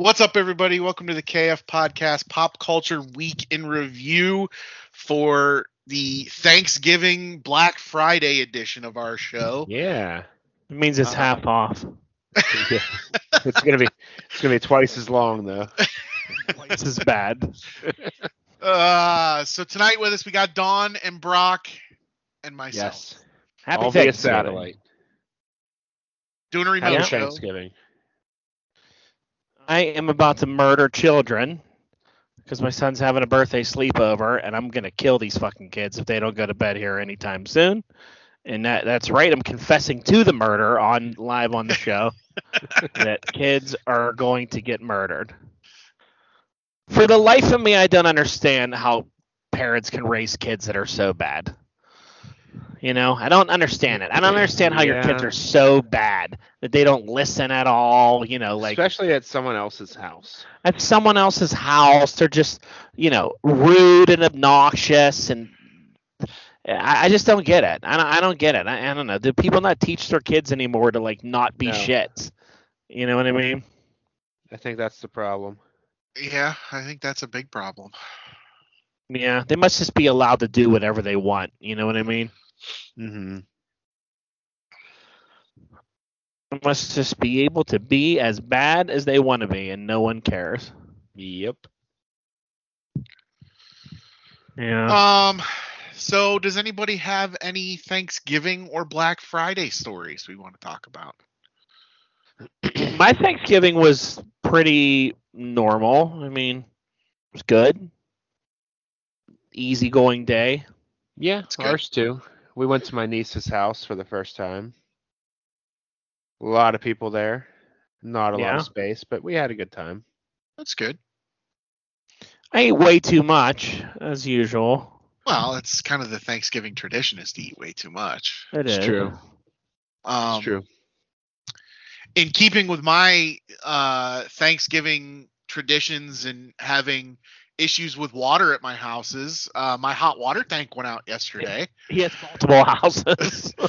What's up, everybody? Welcome to the KF Podcast Pop Culture Week in Review for the Thanksgiving Black Friday edition of our show. Yeah. It means it's Uh, half off. yeah. It's gonna be it's gonna be twice as long though. This is bad. Uh, so tonight with us we got Dawn and Brock and myself Yes. Happy All via Thanksgiving. satellite. doing a remote Yeah. show. Thanksgiving. I am about to murder children because my son's having a birthday sleepover, and I'm gonna kill these fucking kids if they don't go to bed here anytime soon. And that that's right. I'm confessing to the murder on live on the show that kids are going to get murdered. For the life of me, I don't understand how parents can raise kids that are so bad. You know, I don't understand it. I don't understand how your kids are so bad that they don't listen at all. You know, like Especially at someone else's house. at someone else's house. They're just, you know, rude and obnoxious, and I, I just don't get it. I don't, I don't get it. I, I don't know. Do people not teach their kids anymore to like not be No. shits? You know what I mean? I think that's the problem. Yeah, I think that's a big problem. Yeah, they must just be allowed to do whatever they want. You know what I mean? Mm-hmm. They must just be able to be as bad as they want to be, and no one cares. Yep. Yeah. Um, so does anybody have any Thanksgiving or Black Friday stories we want to talk about? My Thanksgiving was pretty normal. I mean, it was good. Easygoing day. Yeah, it's ours too. We went to my niece's house for the first time. A lot of people there. Not a lot of space, but we had a good time. That's good. I ate way too much, as usual. Well, it's kind of the Thanksgiving tradition is to eat way too much. It It's is. true. Um, it's true. in keeping with my uh, Thanksgiving traditions and having issues with water at my houses, uh, my hot water tank went out yesterday. He has multiple houses.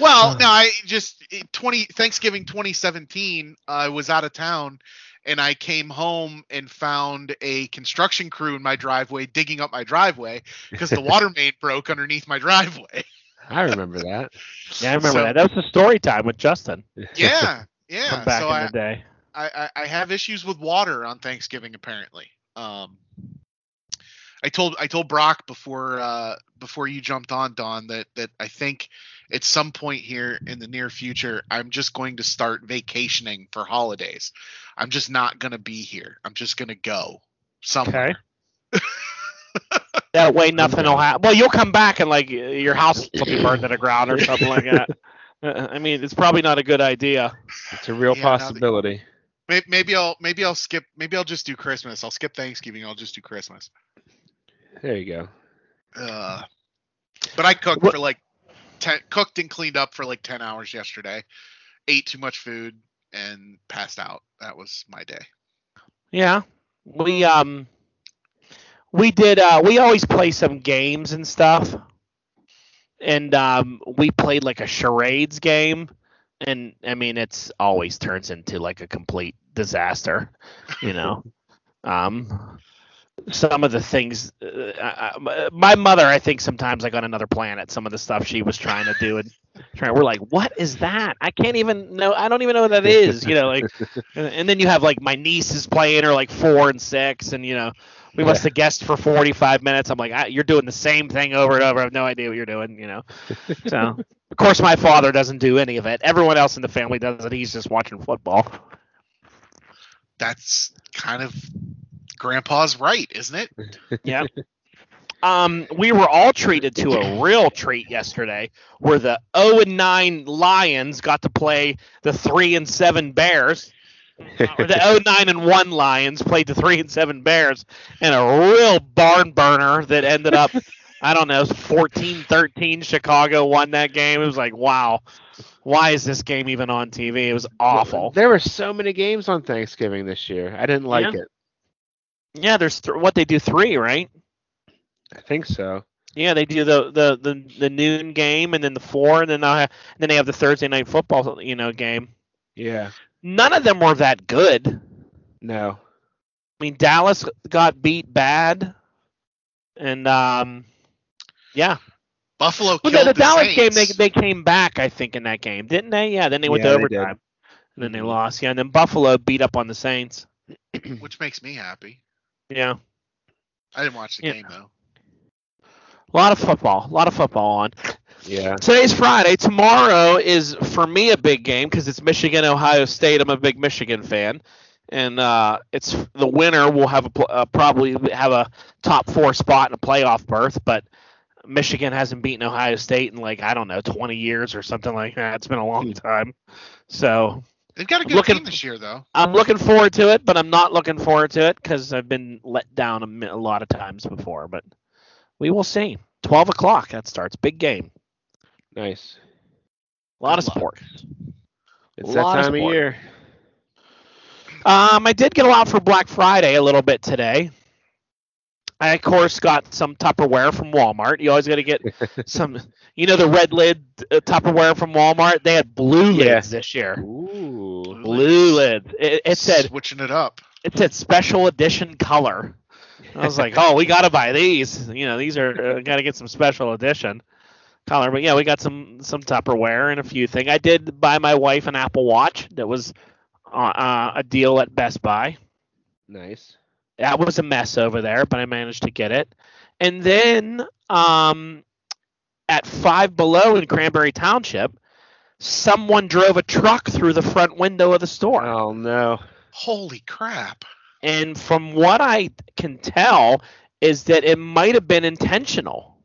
Well, no, I just 20 Thanksgiving 2017, I was out of town and I came home and found a construction crew in my driveway digging up my driveway because the water main broke underneath my driveway. I remember that. yeah, I remember So- that. That was the story time with Justin Yeah, yeah. from back so in I, the day. I, I I have issues with water on Thanksgiving apparently. Um, I told I told Brock before uh, before you jumped on Don that that I think at some point here in the near future I'm just going to start vacationing for holidays. I'm just not gonna be here. I'm just gonna go somewhere. Okay. that way nothing will happen. Well, you'll come back and like your house will be burned to the ground or something like that. Uh, I mean, it's probably not a good idea. It's a real Yeah, now that- possibility. May- Maybe I'll maybe I'll skip maybe I'll just do Christmas. I'll skip Thanksgiving. I'll just do Christmas. There you go. Uh, but I cooked What- for like ten, cooked and cleaned up for like ten hours yesterday. Ate too much food and passed out. That was my day. Yeah, we um, we did. Uh, we always play some games and stuff, and um, we played like a charades game, and I mean, it's always turns into like a complete disaster, you know. um, some of the things, uh, I, I- my mother, I think sometimes like on another planet, some of the stuff she was trying to do and trying, we're like, what is that? I can't even know. I don't even know what that is, you know, like. And, and then you have like my nieces playing are like four and six, and you know we must have guessed for forty five minutes. I'm like, you're doing the same thing over and over. I have no idea what you're doing, you know. So of course my father doesn't do any of it. Everyone else in the family does it. He's just watching football. That's kind of Grandpa's right, isn't it? Yeah. Um, we were all treated to a real treat yesterday, where the 0 and 9 Lions got to play the 3 and 7 Bears. Uh, or the 0 9 and 1 Lions played the 3 and 7 Bears, and a real barn burner that ended up, I don't know, 14 13. Chicago won that game. It was like, wow, why is this game even on TV? It was awful. There were so many games on Thanksgiving this year. I didn't like Yeah. it. Yeah, there's th- what they do three, right? I think so. Yeah, they do the, the, the, the noon game and then the four and then they'll have, then they have the Thursday night football you know game. Yeah. None of them were that good. No. I mean, Dallas got beat bad, and um, yeah. Buffalo Well, killed the, the Dallas game, they they came back, I think, in that game, didn't they? Yeah. Then they went Yeah, to overtime, and then they lost. Yeah, and then Buffalo beat up on the Saints. which makes me happy. Yeah. I didn't watch the Yeah. game though. A lot of football. A lot of football on. Yeah. Today's Friday. Tomorrow is for me a big game because it's Michigan Ohio State. I'm a big Michigan fan, and uh, it's the winner will have a uh, probably have a top four spot in a playoff berth. But Michigan hasn't beaten Ohio State in like I don't know 20 years or something like that. It's been a long time. So They've got a I'm good looking- team this year though. I'm looking forward to it, but I'm not looking forward to it because I've been let down a, a lot of times before. But we will see. 12 o'clock that starts. Big game. Nice. A lot of Good luck. It's A that lot of time of year. Um, I did get a lot for Black Friday a little bit today. I of course got some Tupperware from Walmart. You always got to get some, you know, the red lid uh, Tupperware from Walmart. They had blue Yeah. lids this year. Ooh. Blue lids. It, it said switching it up. it said special edition color. I was like, oh, we got to buy these. You know, these are uh, got to get some special edition color. But yeah, we got some some Tupperware and a few things. I did buy my wife an Apple Watch that was uh, uh, a deal at Best Buy. Nice. That was a mess over there, but I managed to get it. And then um, at Five Below in Cranberry Township, someone drove a truck through the front window of the store. Oh no. Holy crap! And from what I can tell, is that it might have been intentional.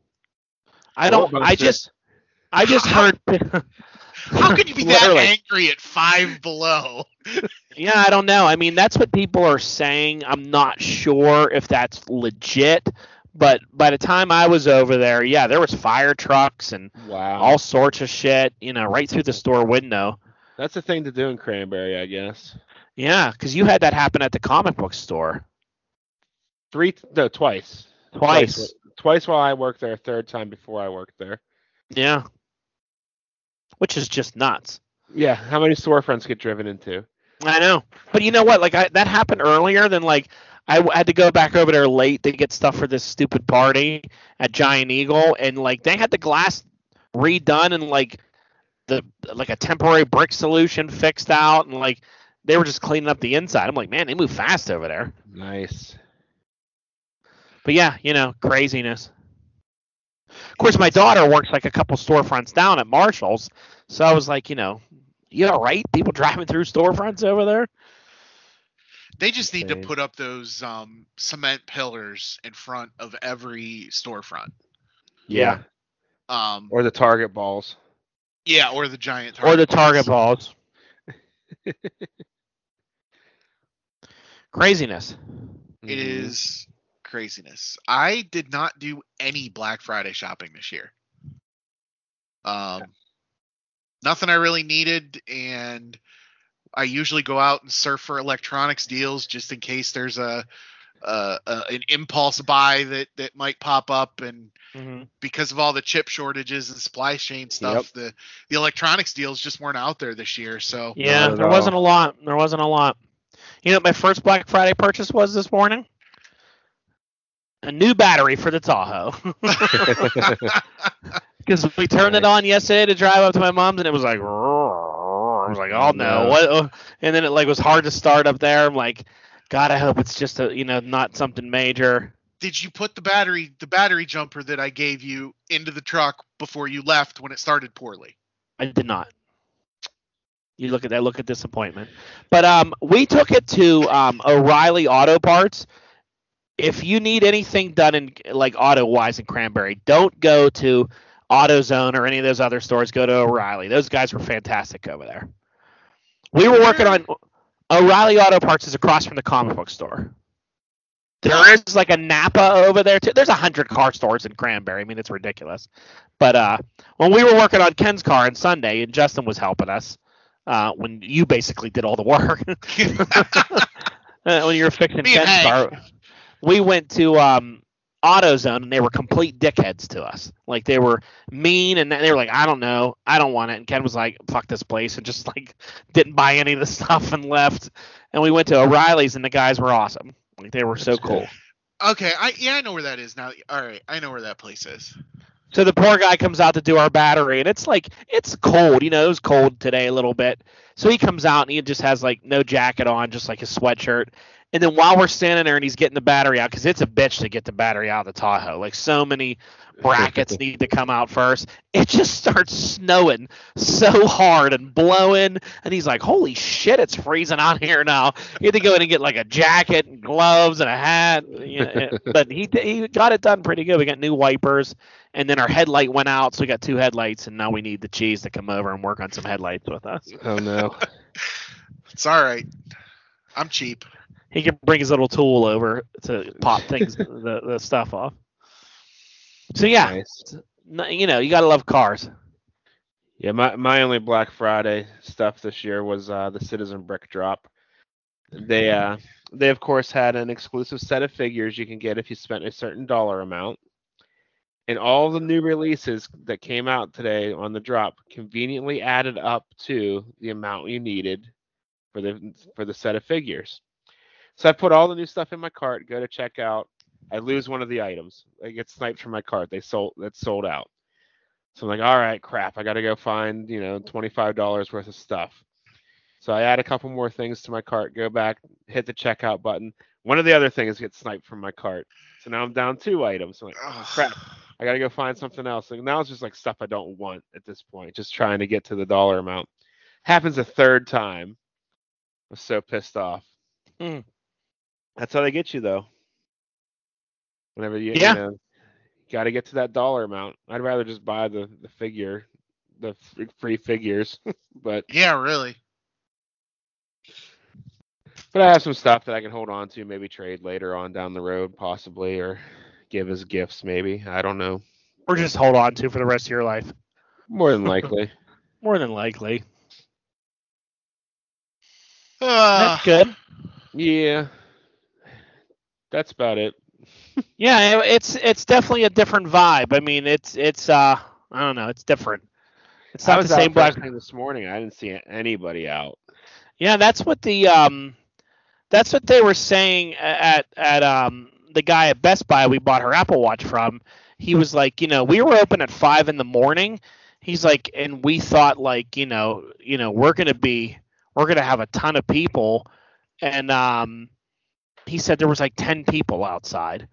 I don't. I just. I just heard. How could you be that angry at five below? Yeah, I don't know. I mean, that's what people are saying. I'm not sure if that's legit, but by the time I was over there, yeah, there was fire trucks and Wow. all sorts of shit, you know, right through the store window. That's the thing to do in Cranberry, I guess. Yeah, because you had that happen at the comic book store Three no, twice. twice. Twice while I worked there, third time before I worked there. Yeah, which is just nuts. Yeah, how many storefronts get driven into? I know, but you know what? Like I, that happened earlier. than like I w- had to go back over there late to get stuff for this stupid party at Giant Eagle, and like they had the glass redone and like the like a temporary brick solution fixed out, and like they were just cleaning up the inside. I'm like, man, they move fast over there. Nice. But yeah, you know, craziness. Of course, my daughter works like a couple storefronts down at Marshalls, so I was like, you know, you all right? People driving through storefronts over there? They just need to put up those um, cement pillars in front of every storefront. Yeah. Um, Or the Target balls. yeah, or the giant. or the target balls. balls. Craziness. It Mhm. is craziness. I did not do any Black Friday shopping this year. Um, nothing I really needed, and I usually go out and surf for electronics deals just in case there's a, a, a an impulse buy that that might pop up, and Mm-hmm. because of all the chip shortages and supply chain stuff, the the electronics deals just weren't out there this year. So Yeah, Not at there wasn't a lot. There wasn't a lot. You know what my first Black Friday purchase was this morning? A new battery for the Tahoe. Because we turned it on yesterday to drive up to my mom's, and it was like, I was like, oh no, what? oh," And then it like was hard to start up there. I'm like, God, I hope it's just a, you know, not something major. did you put the battery the battery jumper that I gave you into the truck before you left when it started poorly? I did not. You look at that. Look at disappointment. But um, we took it to um, O'Reilly Auto Parts. If you need anything done in like auto wise in Cranberry, don't go to AutoZone or any of those other stores. Go to O'Reilly. Those guys were fantastic over there. We were working on O'Reilly Auto Parts is across from the comic book store. There is like a Napa over there too. There's a hundred car stores in Cranberry. I mean, it's ridiculous. But uh, when we were working on Ken's car on Sunday, and Justin was helping us, uh, when you basically did all the work, uh, when you were fixing Me Ken's car, we went to um, AutoZone and they were complete dickheads to us. Like they were mean and they were like, I don't know, I don't want it. And Ken was like, fuck this place and just like didn't buy any of the stuff and left. And we went to O'Reilly's and the guys were awesome. Like they were so cool. Okay, I yeah, I know where that is now. All right, I know where that place is. So the poor guy comes out to do our battery, and it's like it's cold. You know, it was cold today a little bit. So he comes out and he just has like no jacket on, just like his sweatshirt. And then while we're standing there and he's getting the battery out, because it's a bitch to get the battery out of the Tahoe. Like so many brackets need to come out first. It just starts snowing so hard and blowing, and he's like, "Holy shit, it's freezing out here now." You had to go in and get like a jacket and gloves and a hat. You know, but he he got it done pretty good. We got new wipers, and then our headlight went out, so we got two headlights, and now we need the cheese to come over and work on some headlights with us. Oh no. It's all right. I'm cheap. He can bring his little tool over to pop things the, the stuff off. So yeah, Nice. you know you gotta love cars. Yeah, my my only Black Friday stuff this year was uh, the Citizen Brick Drop. They uh they of course had an exclusive set of figures you can get if you spent a certain dollar amount. And all the new releases that came out today on the drop conveniently added up to the amount you needed for the for the set of figures. So I put all the new stuff in my cart, go to checkout, I lose one of the items. I get sniped from my cart. They sold that's sold out. So I'm like, all right, crap. I got to go find, you know, $25 worth of stuff. So I add a couple more things to my cart, go back, hit the checkout button. One of the other things gets sniped from my cart. So now I'm down two items. I'm like, Ugh. crap. I got to go find something else. Like now it's just like stuff I don't want at this point, just trying to get to the dollar amount. Happens a third time. I was so pissed off. Hmm. That's how they get you, though. Whenever you, Yeah. you know, got to get to that dollar amount. I'd rather just buy the the figure, the free figures. but Yeah, really. but I have some stuff that I can hold on to, maybe trade later on down the road, possibly, or give as gifts, maybe. I don't know. Or just hold on to for the rest of your life. More than likely. More than likely. Uh, That's good. yeah. That's about it. Yeah, it's it's definitely a different vibe. I mean, it's it's uh I don't know, it's different. It's I not was the same black. thing this morning. I didn't see anybody out. Yeah, that's what the um that's what they were saying at at um the guy at Best Buy we bought her Apple Watch from. He was like, you know, we were open at five in the morning. He's like, and we thought like, you know, you know, we're gonna be we're gonna have a ton of people, and um, he said there was like ten people outside,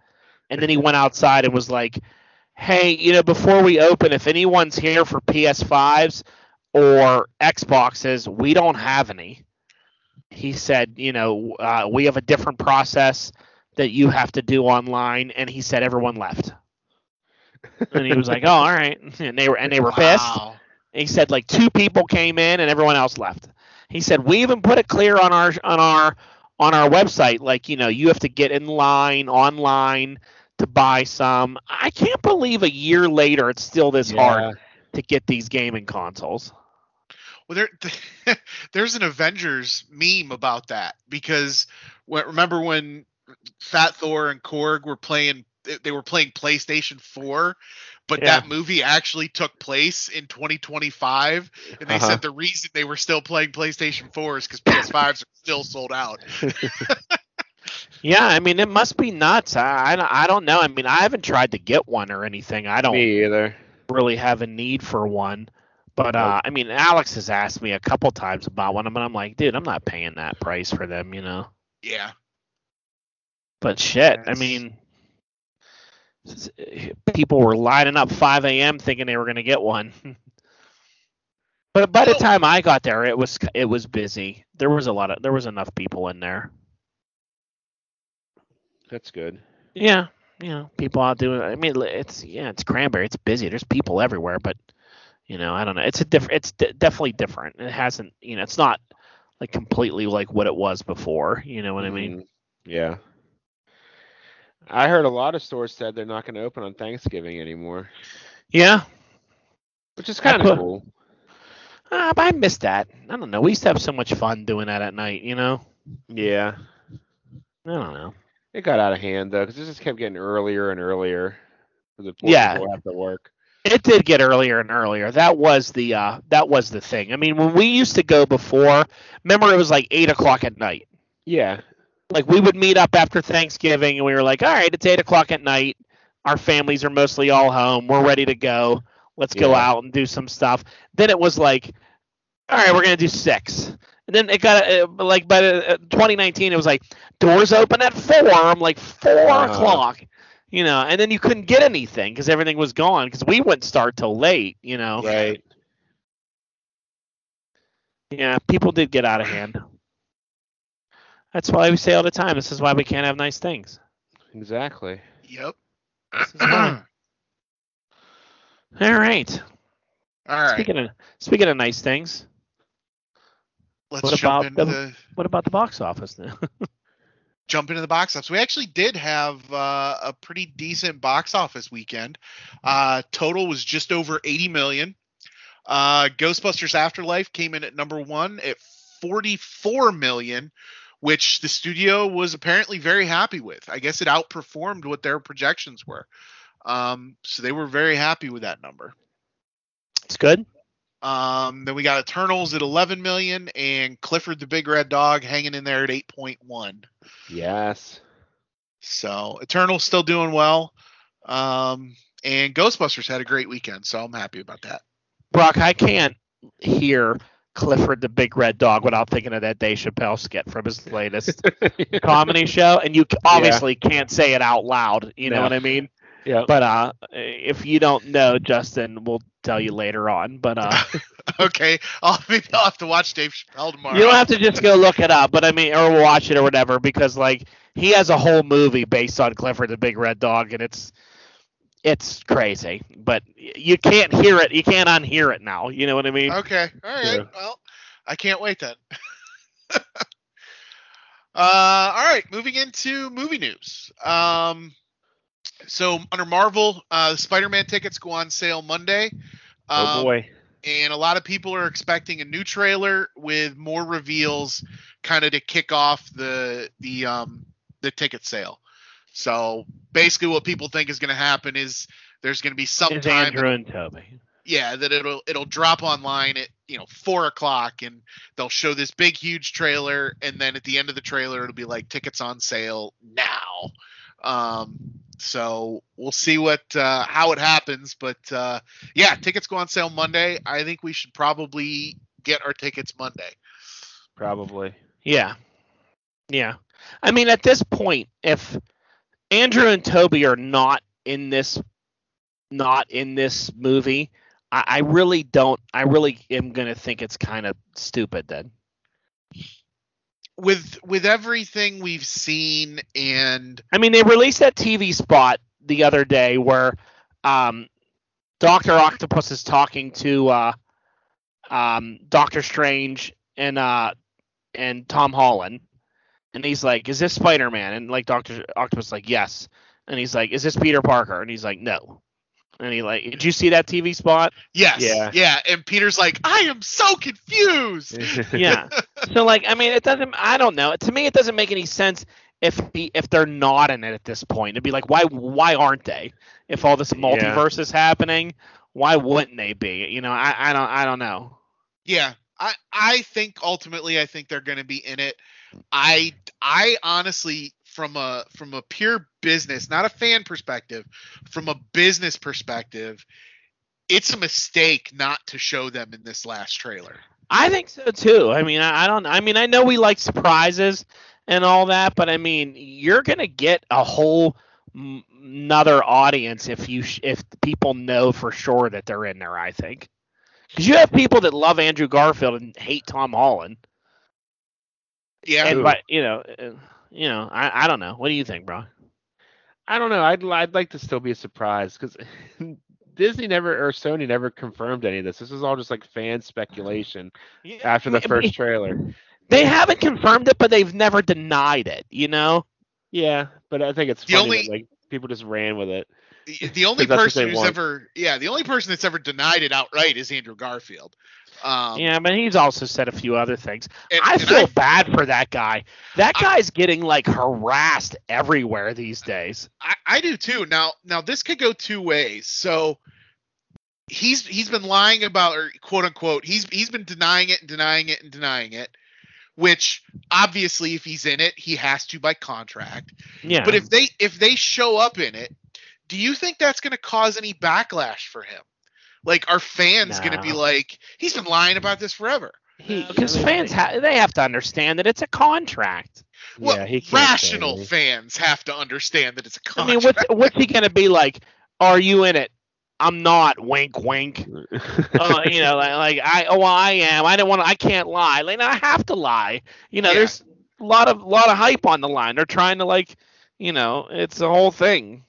and then he went outside and was like, hey, you know, before we open, if anyone's here for PS5s or Xboxes, we don't have any he said, you know, uh, we have a different process that you have to do online, and he said everyone left. and he was like, oh, all right, and they were and they were pissed. wow. He said like two people came in and everyone else left. He said we even put it clear on our on our on our website, like you know, you have to get in line online to buy some. I can't believe a year later it's still this hard to get these gaming consoles. Well, there, there's an Avengers meme about that because when, remember when Fat Thor and Korg were playing, they- they were playing PlayStation 4, but Yeah. that movie actually took place in 2025, and they Uh-huh. said the reason they were still playing PlayStation 4 is because PS5s are still sold out. Yeah, I mean it must be nuts. I, I don't- I don't know. I mean I haven't tried to get one or anything. I don't Me either. really have a need for one. But uh, I mean Alex has asked me a couple times about one, and I'm like, dude, I'm not paying that price for them, you know. Yeah. But shit, I mean, s- people were lining up 5 a.m. thinking they were gonna get one. but by the time I got there, it was it was busy. There was a lot of there was enough people in there. That's good. Yeah, you know, people out doing. I mean, it's yeah, it's cranberry. It's busy. There's people everywhere, but you know, I don't know. It's a different. It's d- definitely different. It hasn't. You know, it's not like completely like what it was before. You know what I mean? Mhm. Yeah. I heard a lot of stores said they're not going to open on Thanksgiving anymore, Yeah. which is kind of cool. Uh, but I missed that. I don't know. We used to have so much fun doing that at night. You know. Yeah. I don't know. It got out of hand though, because it just kept getting earlier and earlier. For the poor Yeah. people to work. It did get earlier and earlier. That was the uh, that was the thing. I mean, when we used to go before, remember it was like eight o'clock at night. Yeah, Like we would meet up after Thanksgiving, and we were like, all right, it's eight o'clock at night. Our families are mostly all home. We're ready to go. Let's go out and do some stuff. Then it was like, all right, we're gonna do six. And then it got uh, like by uh, 2019, it was like doors open at four. I'm like four Uh. o'clock, you know. And then you couldn't get anything because everything was gone because we wouldn't start till late, you know. right. Yeah, people did get out of hand. That's why we say all the time. This is why we can't have nice things. Exactly. Yep. This is. All right. All right. Speaking of speaking of nice things, Let's what jump about into the- the what about the box office now? jump into the box office. We actually did have uh, a pretty decent box office weekend. Uh, total was just over 80 million. Uh, Ghostbusters Afterlife came in at number one at 44 million, which the studio was apparently very happy with. I guess it outperformed what their projections were. Um, so they were very happy with that number. it's good. Um, then we got Eternals at 11 million and Clifford the Big Red Dog hanging in there at 8.1. Yes. So Eternal's still doing well. Um, and Ghostbusters had a great weekend, so I'm happy about that. Brock, I can't hear Clifford the Big Red Dog without thinking of that Dave Chappelle skit from his latest comedy show, and you obviously can't say it out loud. You know what I mean? yeah. But uh, if you don't know, Justin, we'll tell you later on. But uh, okay, I'll maybe I'll have to watch Dave Chappelle tomorrow. you don't have to just go look it up. But I mean, or watch it or whatever, because like he has a whole movie based on Clifford the Big Red Dog, and it's it's crazy. But you can't hear it. You can't unhear it now. You know what I mean? Okay, all right. Yeah. Well, I can't wait then. uh, all right, moving into movie news. Um, so under Marvel, uh, Spider-Man tickets go on sale Monday. oh Um, boy. and a lot of people are expecting a new trailer with more reveals kind of to kick off the the um the ticket sale so basically what people think is going to happen is there's going to be some It's time Andrew and Tobey. yeah that it'll it'll drop online at you know four o'clock and they'll show this big huge trailer and then at the end of the trailer it'll be like tickets on sale now um so we'll see what uh how it happens but uh yeah tickets go on sale monday i think we should probably get our tickets monday Probably. Yeah. Yeah. I mean, at this point, if Andrew and Tobey are not in this, not in this movie, I, I really don't. I really am gonna think it's kind of stupid then. with with everything we've seen and I mean, they released that TV spot the other day where um, Doctor Octopus is talking to uh, um, Doctor Strange and uh, and Tom Holland, and he's like, "Is this Spider Man?" And like Doctor Octopus is like, "Yes," and he's like, "Is this Peter Parker?" And he's like, "No." And he like, "Did you see that TV spot?" yes Yeah. yeah and peter's like i am so confused Yeah. so like, I mean, it doesn't. I don't know. To me, it doesn't make any sense if he, if they're not in it at this point. It'd be like, why why aren't they? If all this multiverse is happening, why wouldn't they be? You know, I, I don't I don't know. Yeah, I I think ultimately I think they're going to be in it. I I honestly from a from a pure business, not a fan perspective, from a business perspective, it's a mistake not to show them in this last trailer. I think so too. I mean, I, don't. I mean, I know we like surprises and all that, but I mean, you're gonna get a whole another audience if you sh- if people know for sure that they're in there. I think because you have people that love Andrew Garfield and hate Tom Holland, Yeah. and Who? but you know, uh, you know, I I don't know. What do you think, bro? I don't know. I'd I'd like to still be a surprise because Disney never or Sony never confirmed any of this. This is all just like fan speculation after the first trailer. They haven't confirmed it, but they've never denied it. You know? Yeah, but I think it's The funny only- that, like people just ran with it. the only person who's want. ever yeah, the only person that's ever denied it outright is Andrew Garfield. Um, yeah, but he's also said a few other things. and- I and feel bad for that guy. That I- guy's getting like harassed everywhere these days. I, I do too. Now, now this could go two ways. So he's he's been lying about, or quote unquote, he's he's been denying it and denying it and denying it. Which obviously, if he's in it, he has to by contract. Yeah. But if they if they show up in it, do you think that's going to cause any backlash for him? Like, are fans going to be like, he's been lying about this forever? he, I because mean, fans ha- they have to understand that it's a contract. Well, yeah, he can't say rational fans have to understand that it's a contract. I mean, what's what's he gonna be like? Are you in it? I'm not. Wink, wink. uh, you know, like, like I, oh, I am. I don't want. to I can't lie. Like, I have to lie. You know, Yeah. there's a lot of lot of hype on the line. They're trying to like, you know, it's the whole thing.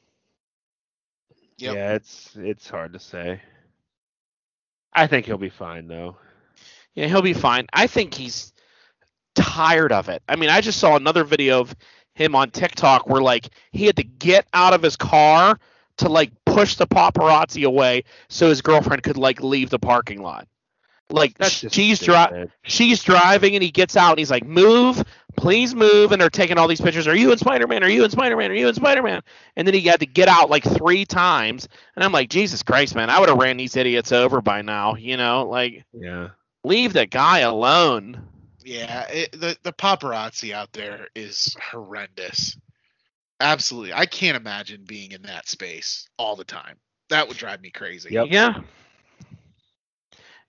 Yep. Yeah, it's it's hard to say. I think he'll be fine though. Yeah, he'll be fine. I think he's tired of it. I mean, I just saw another video of him on TikTok where like he had to get out of his car to like push the paparazzi away so his girlfriend could like leave the parking lot. Like she's dri- she's driving and he gets out and he's like, "Move, please move." And they're taking all these pictures. Are you in Spider-Man? Are you in Spider-Man? Are you in Spider-Man? And then he had to get out like three times. And I'm like, Jesus Christ, man! I would have ran these idiots over by now. You know, like Yeah. leave the guy alone. Yeah, it, the the paparazzi out there is horrendous. Absolutely, I can't imagine being in that space all the time. That would drive me crazy. Yep. Yeah.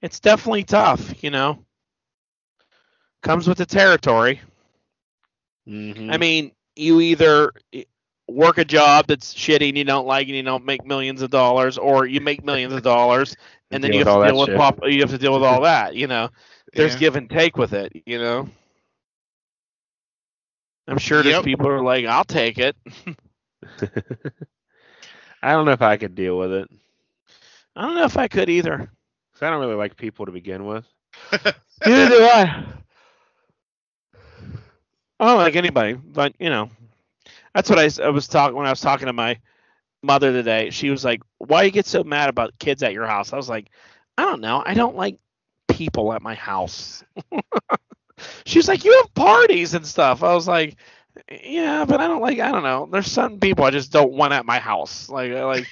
It's definitely tough, you know. Comes with the territory. Mhm. I mean, you either work a job that's shitty and you don't like and you don't make millions of dollars, or you make millions of dollars and then you have to deal with shit. pop you have to deal with all that, you know. There's Yeah. give and take with it, you know. I'm sure there's Yep. people who are like, I'll take it. I don't know if I could deal with it. I don't know if I could either. 'Cause I don't really like people to begin with. Neither do I. I don't like anybody, but you know, that's what I was talking when I was talking to my mother today. She was like, "Why you get so mad about kids at your house?" I was like, "I don't know. I don't like people at my house." she was like, "You have parties and stuff." I was like, "Yeah, but I don't like. I don't know. There's some people I just don't want at my house. Like, like."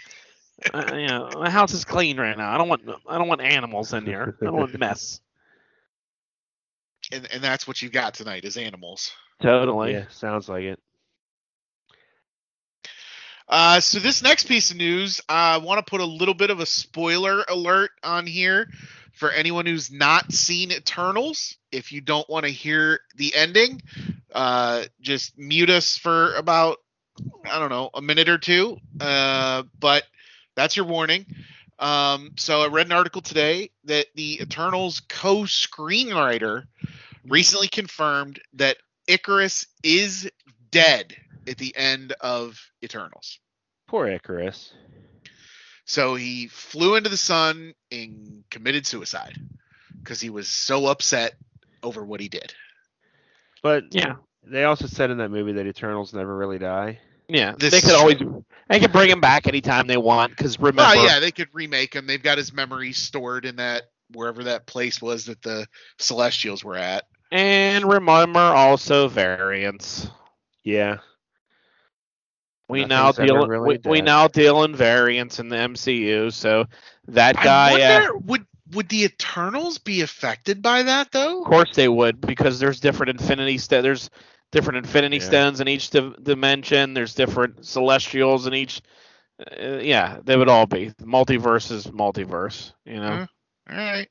Uh, you know, my house is clean right now. I don't want I don't want animals in here. I don't want mess. and and that's what you got tonight is animals. Totally. yeah, sounds like it. Uh, so this next piece of news, I want to put a little bit of a spoiler alert on here for anyone who's not seen Eternals. If you don't want to hear the ending, uh, just mute us for about I don't know a minute or two. Uh, but that's your warning. Um, so I read an article today that the Eternals co-screenwriter recently confirmed that Icarus is dead at the end of Eternals. Poor Icarus. So he flew into the sun and committed suicide because he was so upset over what he did. But Yeah. they also said in that movie that Eternals never really die. Yeah. This they could always they could bring him back anytime they want because remember Well, yeah, they could remake him. They've got his memories stored in that wherever that place was that the Celestials were at. and remember also variants. Yeah. We Nothing's now ever deal really we, we now deal in variants in the MCU. So that I guy, uh, would would the Eternals be affected by that though? of course they would because there's different Infinity st- there's different Infinity Yeah. Stones in each di- dimension. There's different Celestials in each. Uh, yeah, they would all be multiverse is multiverse. You know. All right.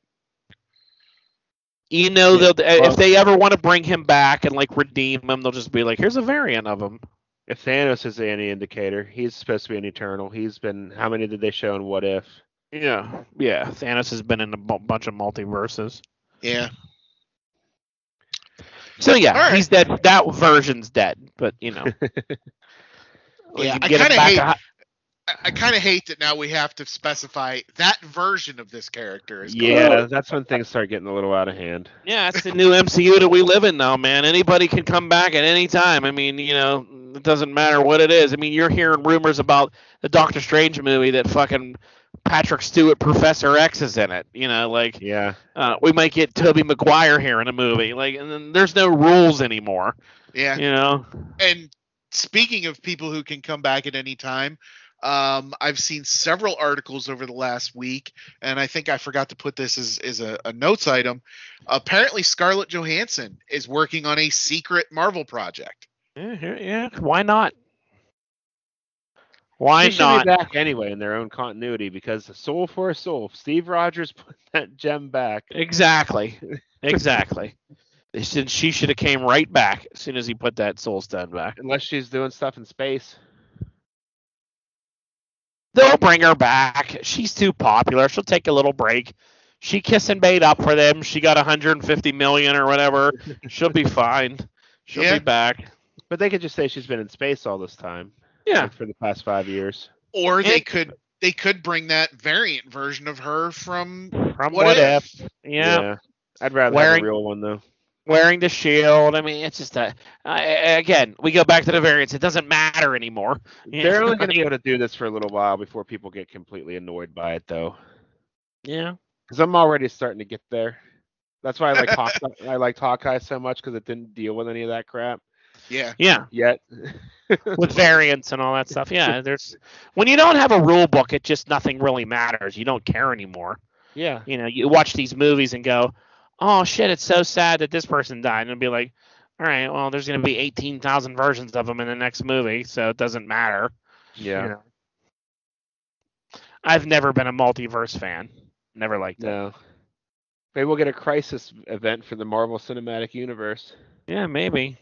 You know, Yeah, they'll well- if they ever want to bring him back and like redeem him, they'll just be like, "Here's a variant of him." If Thanos is any indicator, he's supposed to be an Eternal. He's been how many did they show in What If? Yeah, yeah. Thanos has been in a bunch of multiverses. Yeah. So yeah, All right. he's dead. That version's dead, but you know. when Yeah, you I get him kinda hate- to I, I kind of hate that now we have to specify that version of this character is gone. Yeah, that's when things start getting a little out of hand. Yeah, it's the new MCU that we live in now, man. Anybody can come back at any time. I mean, you know, it doesn't matter what it is. I mean, you're hearing rumors about the Doctor Strange movie that fucking Patrick Stewart Professor X is in it. You know, like Yeah. uh, we might get Tobey Maguire here in a movie. Like, and then there's no rules anymore. Yeah. You know. And speaking of people who can come back at any time, um, I've seen several articles over the last week, and I think I forgot to put this as, as a, a notes item. Apparently, Scarlett Johansson is working on a secret Marvel project. Yeah, yeah, yeah. Why not? Why not? be back anyway in their own continuity because soul for a soul. Steve Rogers put that gem back. Exactly. Exactly. They should, she should have came right back as soon as he put that soul stone back. Unless she's doing stuff in space. They'll bring her back. She's too popular. She'll take a little break. She kiss and bait up for them. She got 150 million or whatever. She'll be fine. She'll Yeah. be back. But they could just say she's been in space all this time. Yeah. like for the past five years. Or they And- could they could bring that variant version of her from From What what, If? if? Yeah. I'd rather Wearing- have a real one though. Wearing the shield. I mean, it's just a. Uh, again, we go back to the variants. It doesn't matter anymore. They're only going to be able to do this for a little while before people get completely annoyed by it though. Yeah. Because I'm already starting to get there. That's why I like Hawkeye, I liked Hawkeye so much because it didn't deal with any of that crap yeah. Yeah. yet. with variants and all that stuff. Yeah, there's when you don't have a rule book, it just nothing really matters. You don't care anymore. yeah. You know, you watch these movies and go, "Oh shit, it's so sad that this person died," and it'll be like, "All right, well, there's gonna be eighteen thousand versions of them in the next movie, so it doesn't matter." Yeah. You know? I've never been a multiverse fan. Never liked it. No. Maybe we'll get a crisis event for the Marvel Cinematic Universe. Yeah, maybe.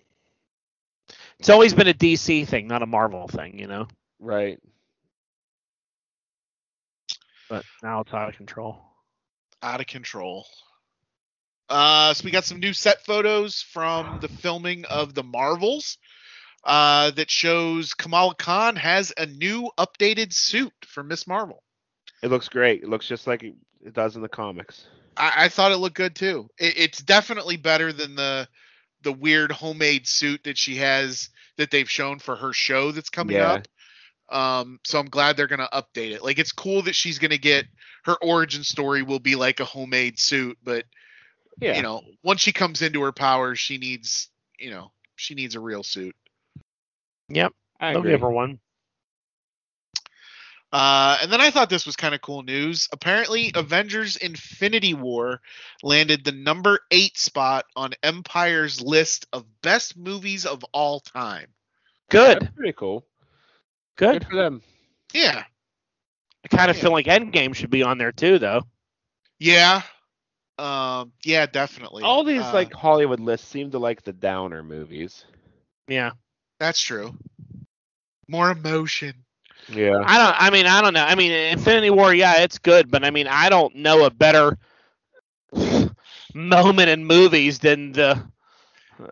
It's always been a DC thing, not a Marvel thing, you know. Right. But now it's out of control. out of control. Uh, so we got some new set photos from the filming of the Marvels uh, that shows Kamala Khan has a new updated suit for Miss Marvel. It looks great. It looks just like it it does in the comics. I, I thought it looked good too. It, it's definitely better than the the weird homemade suit that she has that they've shown for her show that's coming Yeah. up. Um, so I'm glad they're gonna update it. Like it's cool that she's gonna get her origin story will be like a homemade suit, but Yeah. you know, once she comes into her powers, she needs, you know, she needs a real suit. Yep, I they'll agree. give her one. Uh, and then I thought this was kind of cool news. Apparently, Avengers Infinity War landed the number eight spot on Empire's list of best movies of all time. Good, That's pretty cool. good. Good for them. Yeah. I kind of Yeah. feel like Endgame should be on there too, though. Yeah. Um, yeah, definitely. All these Uh, like Hollywood lists seem to like the downer movies. Yeah, that's true. More emotion. Yeah. I don't. I mean, I don't know. I mean, Infinity War, yeah, it's good, but I mean, I don't know a better moment in movies than the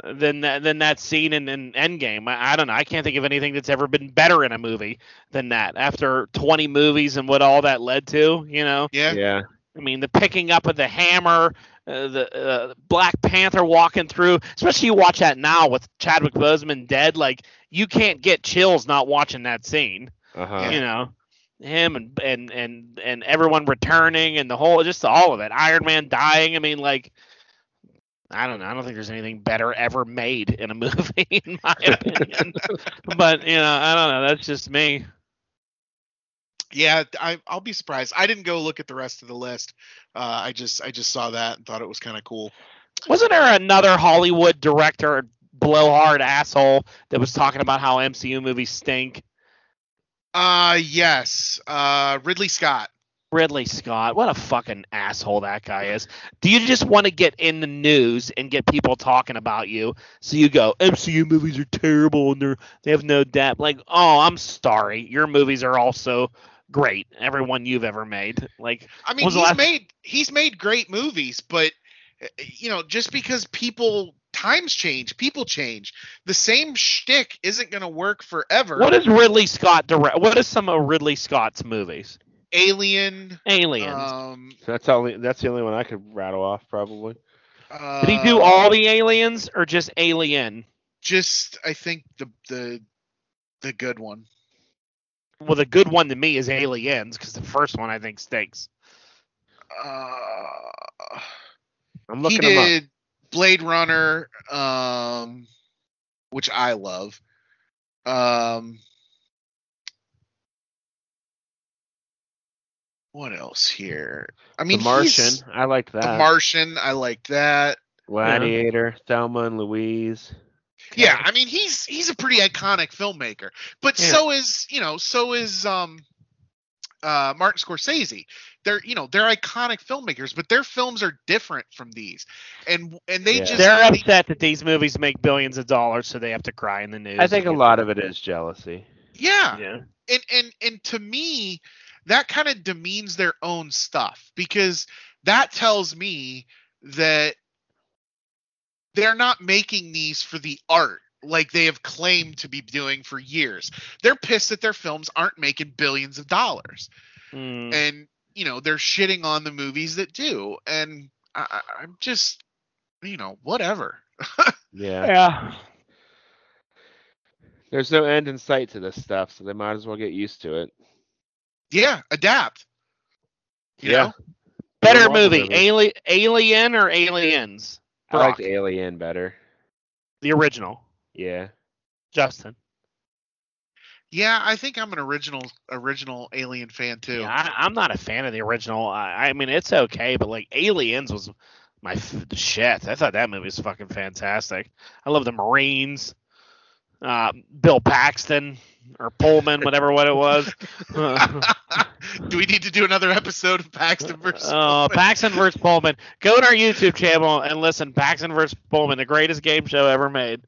than that than that scene in, in Endgame. I, I don't know. I can't think of anything that's ever been better in a movie than that. After 20 movies and what all that led to, you know. Yeah. Yeah. I mean, the picking up of the hammer, uh, the uh, Black Panther walking through, especially you watch that now with Chadwick Boseman dead. Like you can't get chills not watching that scene. Uh huh. You know, him and and and and everyone returning and the whole, just all of it. Iron Man dying. I mean, like. I don't know. I don't think there's anything better ever made in a movie, in my opinion. but you know, I don't know. That's just me. Yeah, I, I'll be surprised. I didn't go look at the rest of the list. Uh, I just I just saw that and thought it was kind of cool. Wasn't there another Hollywood director, blowhard asshole, that was talking about how MCU movies stink? Uh, yes. Uh, Ridley Scott. Ridley Scott, what a fucking asshole that guy is. Do you just want to get in the news and get people talking about you? So you go, MCU movies are terrible and they're they have no depth. Like, oh, I'm sorry, your movies are also great. Every one you've ever made. Like, I mean, he's last- made he's made great movies, but uh, you know, just because people times change, people change. The same shtick isn't going to work forever. what is Ridley Scott direct? What is some of Ridley Scott's movies? Alien? Aliens. Um, That's only that's the only one I could rattle off probably. uh, Did he do all the aliens or just Alien? Just I think the the the good one. well, the good one to me is Aliens because the first one I think stinks. Uh, I'm looking them up. did Blade Runner, um, which I love. Um, what else here? I mean, the Martian. I like that. The Martian. I like that. Gladiator, Thelma and Louise. Yeah, I mean he's he's a pretty iconic filmmaker, but Yeah. so is you know so is um uh Martin Scorsese. They're you know they're iconic filmmakers, but their films are different from these, and and they Yeah. just They're they- upset that these movies make billions of dollars, so they have to cry in the news. I think a lot of it is jealousy. yeah, Yeah. and and and to me that kind of demeans their own stuff because that tells me that they're not making these for the art like they have claimed to be doing for years. They're pissed that their films aren't making billions of dollars. Mm. And you know, they're shitting on the movies that do. And I, I- I'm just you know, whatever. Yeah. Yeah. There's no end in sight to this stuff, so they might as well get used to it. Yeah, adapt. You Yeah. know? Better Wonder movie, Woman. Ali- Alien or Aliens? I liked Alien better. The original. Yeah. Justin. Yeah, I think I'm an original original Alien fan too. Yeah, I, I'm not a fan of the original. I, I mean, it's okay, but like Aliens was my f- the shit. I thought that movie was fucking fantastic. I love the Marines, uh, Bill Paxton or Pullman, whatever what it was. do we need to do another episode of Paxton versus? Oh, Paxton versus Pullman. Go to our YouTube channel and listen. Paxton versus Pullman, the greatest game show ever made.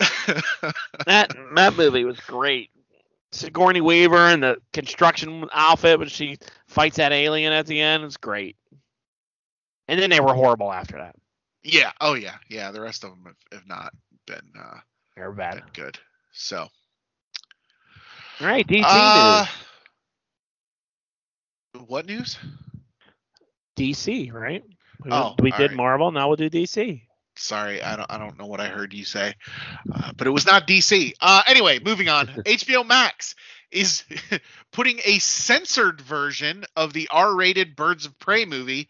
That that movie was great. Sigourney Weaver in the construction outfit when she fights that alien at the end. It's great. And then they were horrible after that. yeah. Oh yeah. Yeah. The rest of them have, have not been uh, They were been bad. good. So. All right, DC Uh, what news? news. DC, right? We, Oh, we did right. Marvel. Now we'll do DC. Sorry, I don't. I don't know what I heard you say, uh, but it was not DC. Uh, anyway, moving on. HBO Max is putting a censored version of the R-rated Birds of Prey movie,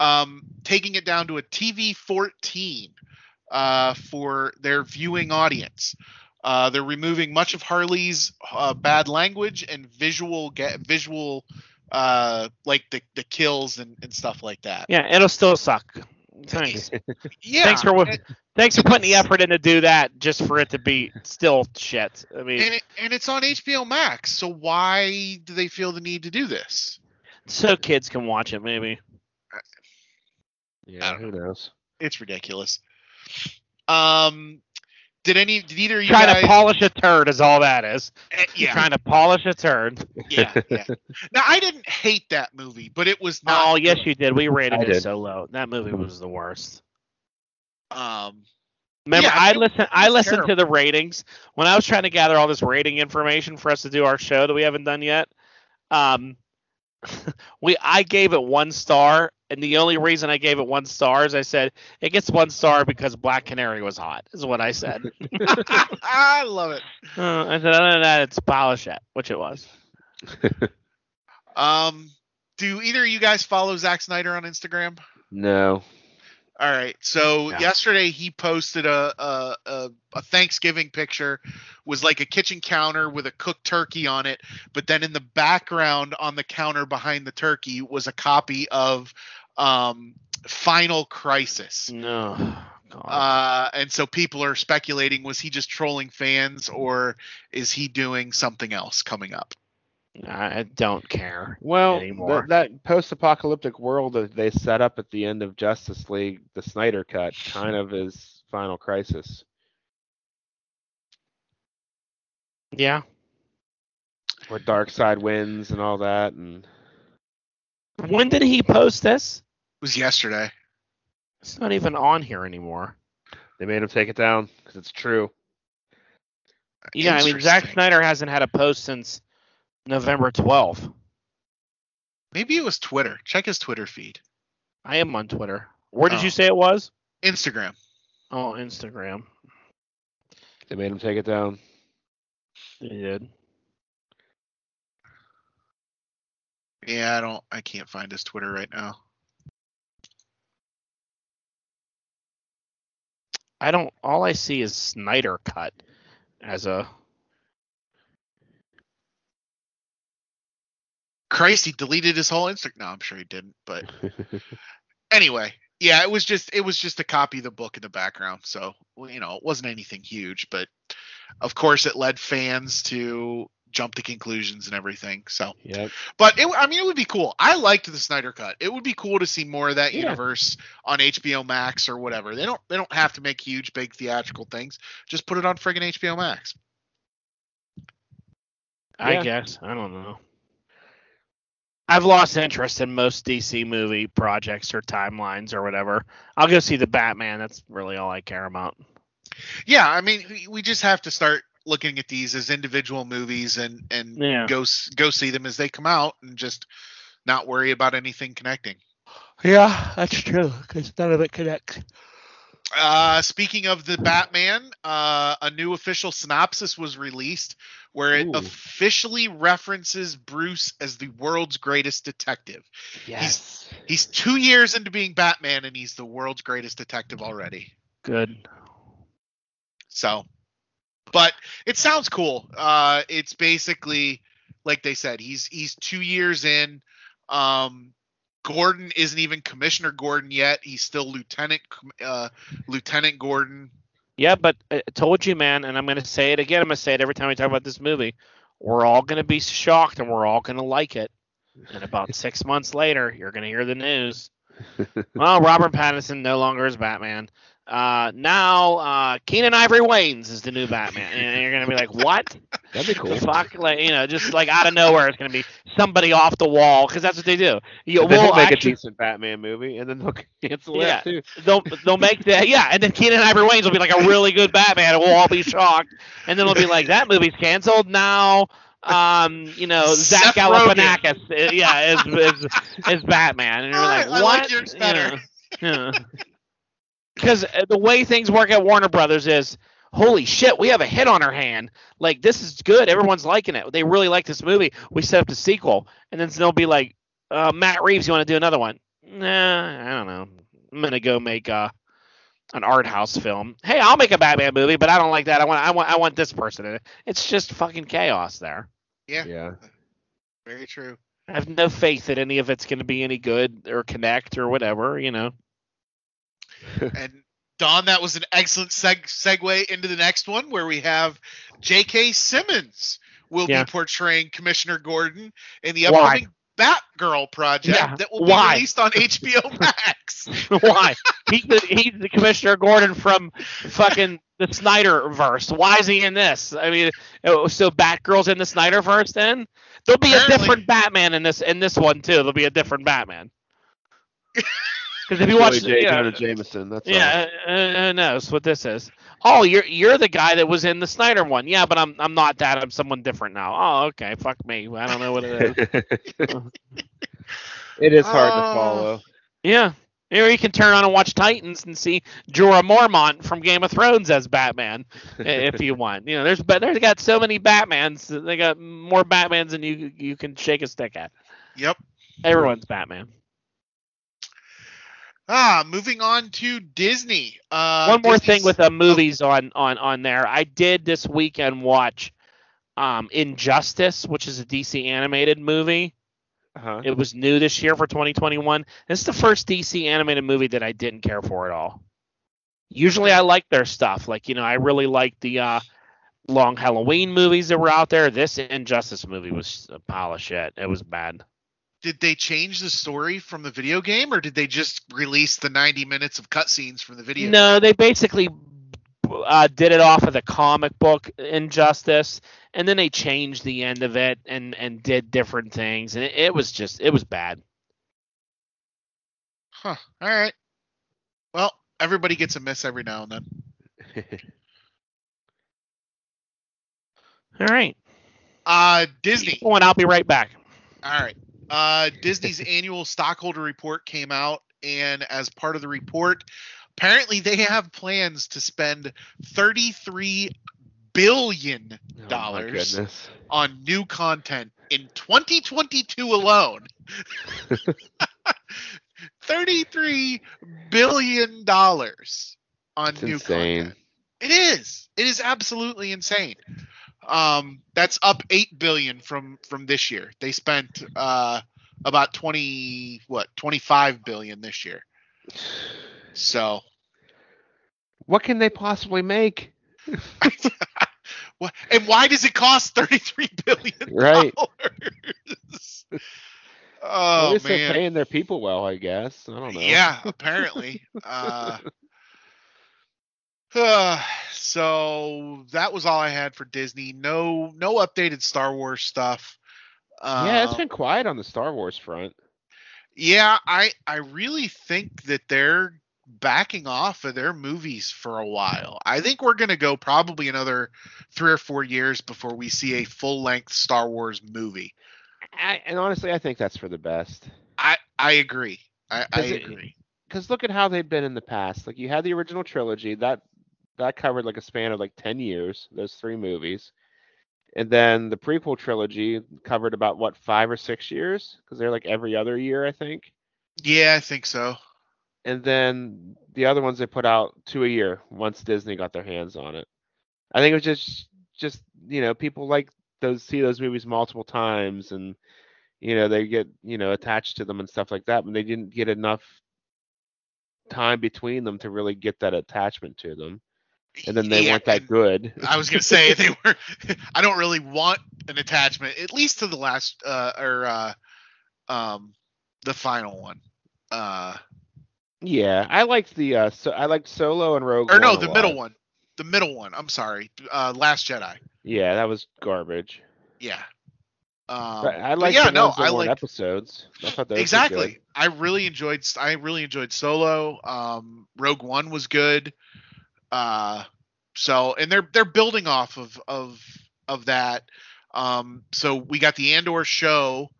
um, taking it down to a TV 14 uh, for their viewing audience. Uh, they're removing much of Harley's uh, bad language and visual get visual uh, like the, the kills and, and stuff like that. Yeah, it'll still suck. Thanks. Yeah. Thanks for what- and- Thanks for putting the effort in to do that just for it to be still shit. I mean, and, it, and it's on HBO Max. So why do they feel the need to do this? so kids can watch it maybe. Yeah, don't who knows? It's ridiculous. Um, did any? Did either of you Trying guys? to polish a turd is all that is. eh, yeah, Trying to polish a turd. yeah, yeah. Now I didn't hate that movie, but it was not. Oh yes, you did. We rated I it did. so low. That movie was the worst. Um, Remember, Yeah, I it- listened. I was listened to the ratings when I was trying to gather all this rating information for us to do our show that we haven't done yet. Um, we I gave it one star, and the only reason I gave it one star is I said it gets one star because Black Canary was hot. Is what I said. I love it. Uh, I said other than that, it's polish it, which it was. Um, do either of you guys follow Zack Snyder on Instagram? no. All right. So Yeah. yesterday he posted a, a a a Thanksgiving picture was like a kitchen counter with a cooked turkey on it, but then in the background on the counter behind the turkey was a copy of um Final Crisis. No. Uh and so people are speculating was he just trolling fans or is he doing something else coming up? I don't care. Well, Anymore. th- that post-apocalyptic world that they set up at the end of Justice League, the Snyder cut, kind of is Final Crisis. Yeah. Where Darkseid wins and all that, and When did he post this? It was yesterday. It's not even on here anymore. they made him take it down because it's true. Yeah, I mean Zack Snyder hasn't had a post since November 12th. Maybe it was Twitter. Check his Twitter feed. I am on Twitter. Where did Oh. you say it was? Instagram. Oh, Instagram. They made him take it down. They did. Yeah, I don't. I can't find his Twitter right now. I don't. All I see is Snyder cut as a. Christ, he deleted his whole Instagram. No, I'm sure he didn't. But anyway, yeah, it was just it was just a copy of the book in the background. So you know, it wasn't anything huge, but of course, it led fans to jump to conclusions and everything. So, yep. but it, I mean, it would be cool. I liked the Snyder cut. It would be cool to see more of that Yeah. universe on HBO Max or whatever. They don't they don't have to make huge, big theatrical things. Just put it on friggin' HBO Max. I Yeah. guess I don't know. I've lost interest in most DC movie projects or timelines or whatever. I'll go see the Batman. That's really all I care about. Yeah, I mean, we- we just have to start looking at these as individual movies and and Yeah. go go see them as they come out and just not worry about anything connecting. Yeah, that's true because none of it connects. Uh, speaking of the Batman, uh, a new official synopsis was released where it Ooh. officially references Bruce as the world's greatest detective. Yes. He's two years into being Batman, and he's the world's greatest detective already. Good. So, but it sounds cool. Uh, it's basically like they said, he's he's two years in. Um, Gordon isn't even Commissioner Gordon yet. He's still Lieutenant uh, Lieutenant Gordon. Yeah, but I told you, man, and I'm going to say it again. I'm going to say it every time we talk about this movie. We're all going to be shocked and we're all going to like it. And about six months later, you're going to hear the news. Well, Robert Pattinson no longer is Batman. Uh, now, uh, Keenen Ivory Wayans is the new Batman. And you're going to be like, what? That'd be cool. Fuck? Like, you know, just like out of nowhere, it's going to be somebody off the wall because that's what they do. You, they'll we'll make actually- a decent Batman movie, and then they'll cancel Yeah. it too. they'll they'll make that yeah, and then Keenen Ivory Wayans will be like a really good Batman, and we'll all be shocked, and then they'll be like that movie's canceled now. Um, you know, Zach. Galifianakis, uh, yeah, is, is is Batman, and you're like, I what? like yours better. Because the way things work at Warner Brothers is, holy shit, we have a hit on our hand. Like this is good. Everyone's liking it. They really like this movie. We set up the sequel, and then they'll be like, uh, Matt Reeves, you want to do another one? Nah, I don't know. I'm gonna go make uh, an art house film. Hey, I'll make a Batman movie, but I don't like that. I want I want I want this person in it. It's just fucking chaos there. Yeah, Yeah. very true. I have no faith that any of it's gonna be any good or connect or whatever. You know. And Don, that was an excellent seg- segue into the next one where we have J.K. Simmons will Yeah. be portraying Commissioner Gordon in the Why? upcoming Batgirl project Yeah, that will be why? released on HBO Max. Why? He's the he's the Commissioner Gordon from fucking the Snyder verse. Why is he in this? I mean, oh, so Batgirl's in the Snyder verse then? There'll be a different Batman in this in this one too. There'll be a different Batman. Because if you watch, J. yeah, Jonah Jameson. That's all. yeah, uh, uh, who knows what this is? Oh, you're you're the guy that was in the Snyder one. Yeah, but I'm I'm not that. I'm someone different now. Oh, okay. Fuck me. I don't know what it is. it is hard Oh. to follow. Yeah. Or you can turn on and watch Titans and see Jorah Mormont from Game of Thrones as Batman, if you want. You know, there's but there's got so many Batmans. They got more Batmans than you you can shake a stick at. Yep. Everyone's Batman. Ah, moving on to Disney. Uh, One more thing with the movies on on on there. I did this weekend watch um Injustice, which is a DC animated movie. Uh-huh. It was new this year for 2021. This is the first DC animated movie that I didn't care for at all. Usually I like their stuff. Like, you know, I really like the uh, long Halloween movies that were out there. This Injustice movie was a pile of shit. It was bad. Did they change the story from the video game, or did they just release the 90 minutes of cutscenes from the video? No, they basically uh, did it off of the comic book Injustice, and then they changed the end of it and and did different things, and it, it was just it was bad. Huh. All right. Well, everybody gets a miss every now and then. All right, Uh, Disney. One. I'll be right back. All right. Uh, Disney's annual stockholder report came out, and as part of the report, apparently they have plans to spend 33 billion Oh, Dollars. on new content in 2022 alone. 33 billion dollars on It's new insane. content. It is. It is absolutely insane. Um, that's up eight billion from from this year. They spent uh about 20 what 25 billion this year. So What can they possibly make? And why does it cost 33 billion Right. dollars? At oh least they're paying their people well, I guess. I don't know. Yeah, apparently. uh, uh, so that was all I had for Disney. No, no updated Star Wars stuff. Yeah, it's been quiet on the Star Wars front. yeah. I I really think that they're backing off of their movies for a while. I think we're gonna go probably another three or four years before we see a full length Star Wars movie. I, and honestly, I think that's for the best. I I agree. I, I agree. Because look at how they've been in the past. Like you had the original trilogy that that covered like a span of like ten years. Those three movies, and then the prequel trilogy covered about what five or six years because they're like every other year, I think. Yeah, I think so. And then the other ones they put out two a year once Disney got their hands on it. I think it was just just you know people like those see those movies multiple times and you know they get you know attached to them and stuff like that, but they didn't get enough time between them to really get that attachment to them. And then they Yeah, weren't that good. I was gonna say they were. I don't really want an attachment, at least to the last uh, or uh, um, the final one. Uh, Yeah, I liked the uh, so I liked Solo and Rogue. or no, the middle one. The middle one. I'm sorry. Uh, Last Jedi. Yeah, that was garbage. Yeah. Um, I like yeah, the no, I like episodes. I thought those were exactly. I really enjoyed. I really enjoyed Solo. Um, Rogue One was good. Uh, so and they're they're building off of of of that. Um, so we got the Andor show.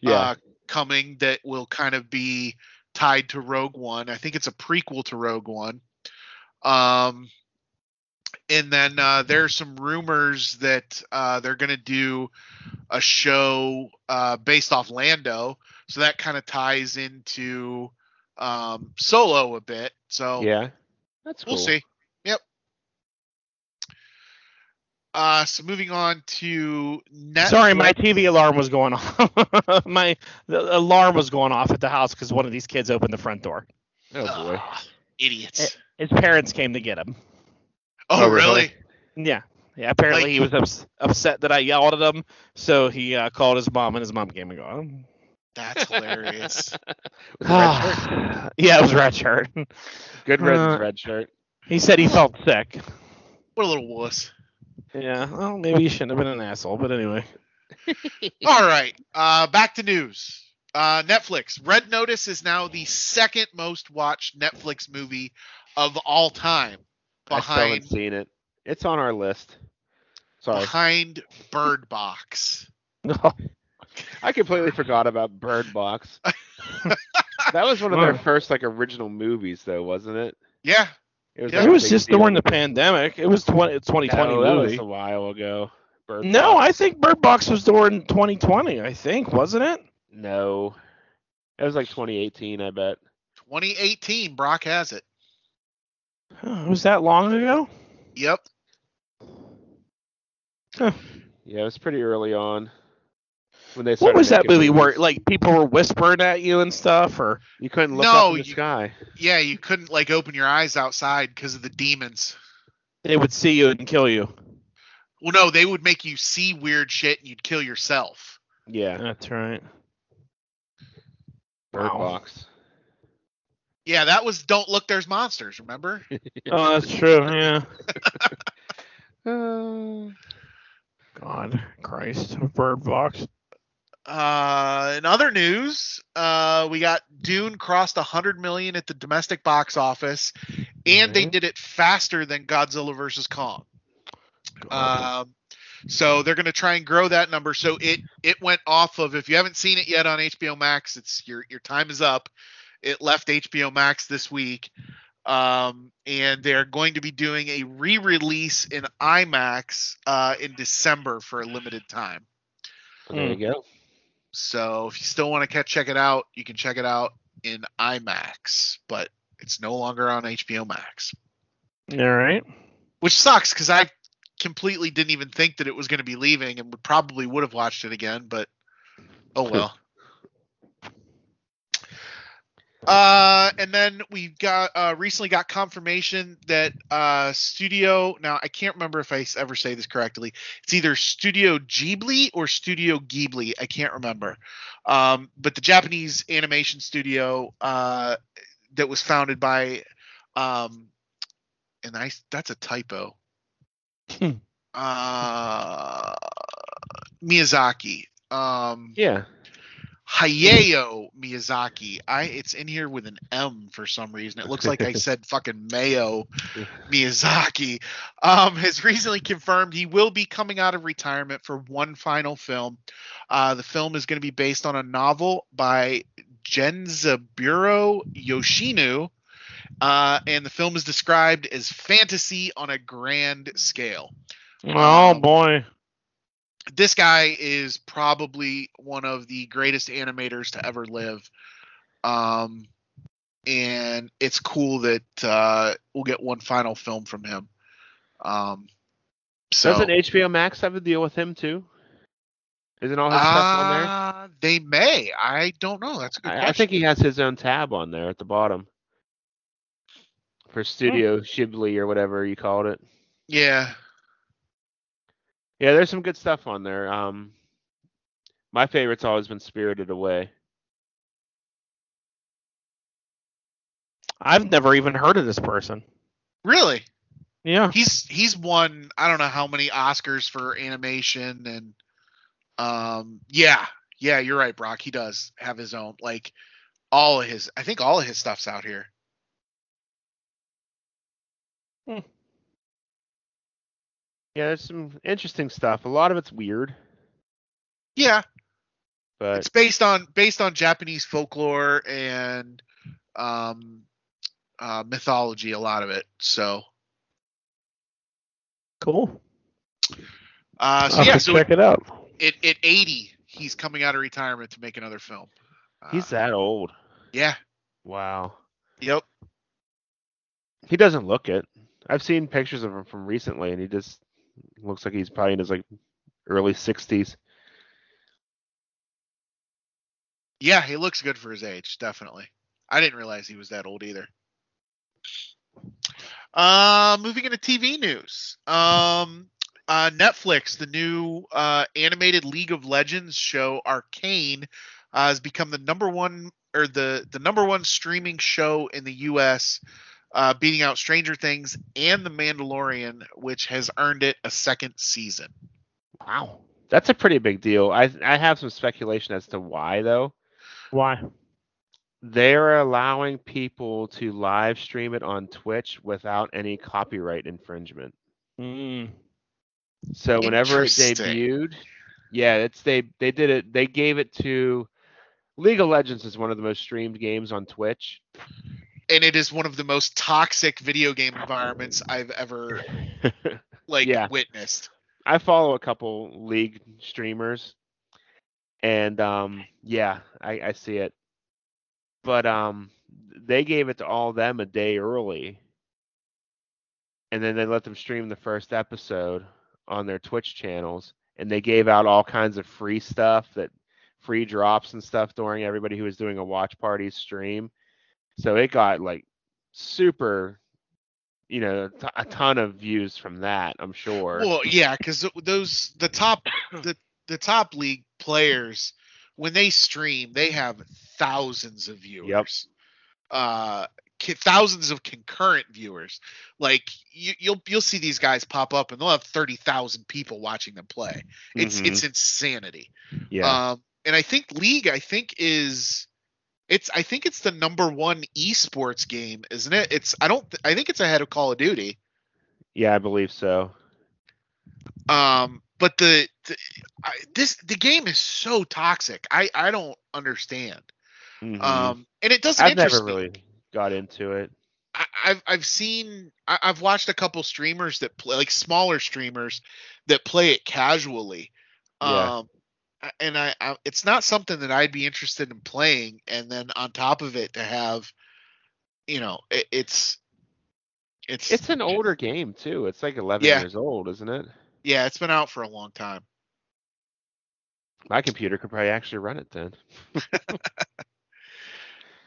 Yeah, uh, coming that will kind of be tied to Rogue One. I think it's a prequel to Rogue One. Um, and then uh, there's some rumors that uh, they're going to do a show uh, based off Lando, so that kind of ties into um, Solo a bit. So yeah, that's cool. we'll see. Yep. Uh, so moving on to Netflix. Sorry, my TV alarm was going off. my the alarm was going off at the house because one of these kids opened the front door. Oh boy. Ugh, idiots. His parents came to get him. oh, oh, really? really? Yeah. Yeah, apparently Like- he was ups- upset that I yelled at him, so he uh, called his mom, and his mom came and go. That's hilarious. With a red shirt. yeah, it was red shirt. Good red Uh, red shirt. he said he felt sick. what a little wuss. Yeah, well, maybe he shouldn't have been an asshole, but anyway. All right. Uh, back to news. Uh, Netflix. Red Notice is now the second most watched Netflix movie of all time, Behind, I still haven't seen it. It's on our list. Sorry, behind Bird Box. I completely forgot about Bird Box. that was one of their first like original movies, though, wasn't it? Yeah. It was, Yeah. it was just deal. during the pandemic. It was 20, 2020 No, that was a while ago. Bird No, Box. I think Bird Box was during 2020. I think wasn't it? no. It was like 2018, I bet. 2018. Brock has it. Huh, was that long ago? Yep. Yeah, it was pretty early on. When they What was that making movie where like people were whispering at you and stuff? Or you couldn't look No, up in the you- sky? Yeah. You couldn't like open your eyes outside because of the demons. they would see you and kill you? Well, no, they would make you see weird shit and you'd kill yourself. Yeah, That's right. Bird Wow. Box. Yeah, that was Don't Look, There's Monsters. Remember? Oh, that's true. Yeah. Uh, God, Christ, Bird Box. Uh, in other news, uh, we got Dune crossed 100 million at the domestic box office, and they Mhm. did it faster than Godzilla vs Kong. Um, so they're going to try and grow that number. So it it went off of if you haven't seen it yet on HBO Max, it's your your time is up. It left HBO Max this week. Um, and they're going to be doing a re-release in IMAX uh, in December for a limited time. There you go. So if you still want to catch check it out, you can check it out in IMAX, but it's no longer on HBO Max, All right. which sucks because I completely didn't even think that it was going to be leaving and would probably would have watched it again, but oh well. Uh, and then we got uh, recently got confirmation that uh, Studio. Now I can't remember if I ever say this correctly. It's either Studio Ghibli or Studio Ghibli. I can't remember. Um, but the Japanese animation studio uh, that was founded by, um, and I that's a typo. Hmm. uh, Miyazaki. Um, Yeah. Hayao Miyazaki. I it's in here with an M for some reason. It looks like I said fucking Mayo Miyazaki. Um, has recently confirmed he will be coming out of retirement for one final film. Uh, the film is going to be based on a novel by Genzaburo Yoshino. Uh, and the film is described as fantasy on a grand scale Oh Um, boy. This guy is probably one of the greatest animators to ever live. Um, and it's cool that uh, we'll get one final film from him. Um, so Doesn't HBO Max have a deal with him too? Isn't all his stuff on there? uh, they may. I don't know. That's a good I, I think he has his own tab on there at the bottom for Studio Ghibli or whatever you called it. yeah. Yeah, there's some good stuff on there. Um, my favorite's always been Spirited Away. I've never even heard of this person. Really? Yeah. He's he's won I don't know how many Oscars for animation and um yeah yeah you're right Brock he does have his own like all of his I think all of his stuff's out here. Yeah, there's some interesting stuff. A lot of it's weird, Yeah, but it's based on based on Japanese folklore and um uh mythology a lot of it. So Cool. uh so I'll yeah so check it out. at, at 80 he's coming out of retirement to make another film. Uh, he's that old. yeah. Wow. Yep. He doesn't look it. I've seen pictures of him from recently, and he just looks like he's probably in his like early 60s. Yeah, he looks good for his age, definitely. I didn't realize he was that old either. Uh, moving into TV news. Um, uh, Netflix, the new uh, animated League of Legends show Arcane, uh, has become the number one or the the number one streaming show in the U.S., uh, beating out Stranger Things and The Mandalorian, which has earned it a second season. Wow. That's a pretty big deal. I I have some speculation as to why though. Why? They're allowing people to live stream it on Twitch without any copyright infringement. Mm. So whenever it Interesting. debuted, yeah, it's they they did it. They gave it to League of Legends is one of the most streamed games on Twitch. And it is one of the most toxic video game environments I've ever like Yeah. witnessed. I follow a couple League streamers, and um, yeah, I, I see it. But um, they gave it to all them a day early, and then they let them stream the first episode on their Twitch channels, and they gave out all kinds of free stuff that free drops and stuff during everybody who was doing a watch party stream. So it got like super, you know, t- a ton of views from that. I'm sure. Well, yeah, because those the top the the top league players when they stream they have thousands of viewers. Yep. Uh, thousands of concurrent viewers. Like you, you'll you'll see these guys pop up and they'll have thirty thousand people watching them play. It's Mhm. it's insanity. yeah. Um, and I think League, I think is, it's I think it's the number one esports game, isn't it? It's I don't I think it's ahead of Call of Duty. Yeah, I believe so. Um, but the, the I, this the game is so toxic. I I don't understand. Mhm. Um, and it doesn't I've never me. really got into it. I, I've I've seen I, I've watched a couple streamers that play like smaller streamers that play it casually. Yeah. Um and I, I it's not something that I'd be interested in playing and then on top of it to have you know it, it's it's It's an older game too. It's like 11 Yeah. years old, isn't it? yeah it's been out for a long time My computer could probably actually run it then.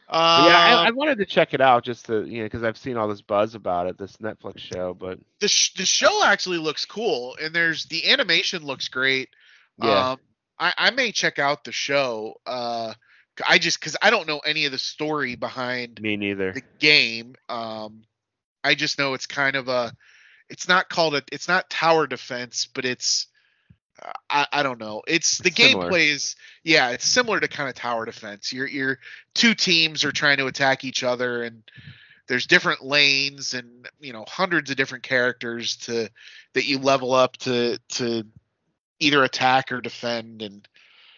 Uh, yeah, I, I wanted to check it out just to you know because I've seen all this buzz about it, this Netflix show. But the sh- the show actually looks cool and there's the animation looks great yeah, Um, I, I may check out the show. Uh, I just because I don't know any of the story behind me neither. the game. Um, I just know it's kind of a. It's not called a. It's not tower defense, but it's. uh, I, I don't know. It's the gameplay is yeah. It's similar to kind of tower defense. Your your two teams are trying to attack each other, and there's different lanes and you know hundreds of different characters to that you level up to to either attack or defend and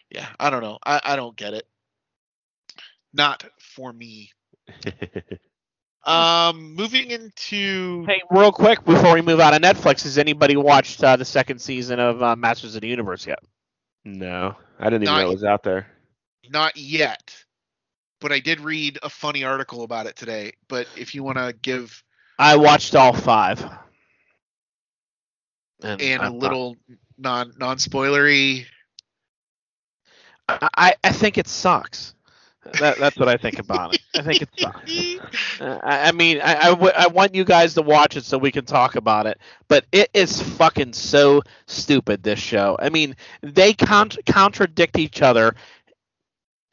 yeah i don't know i, I don't get it not for me um moving into Hey, real quick before we move out of Netflix, has anybody watched uh, the second season of uh, Masters of the Universe yet? no, I didn't even Not- know it was out there. not yet but i did read a funny article about it today but if you want to give I watched all five. and I a thought- little non non spoilery I, I- think it sucks. That, that's what I think about it. I think it sucks. Uh, I, I mean, I, I, w- I want you guys to watch it so we can talk about it, but it is fucking so stupid. This show. I mean, they con- contradict each other.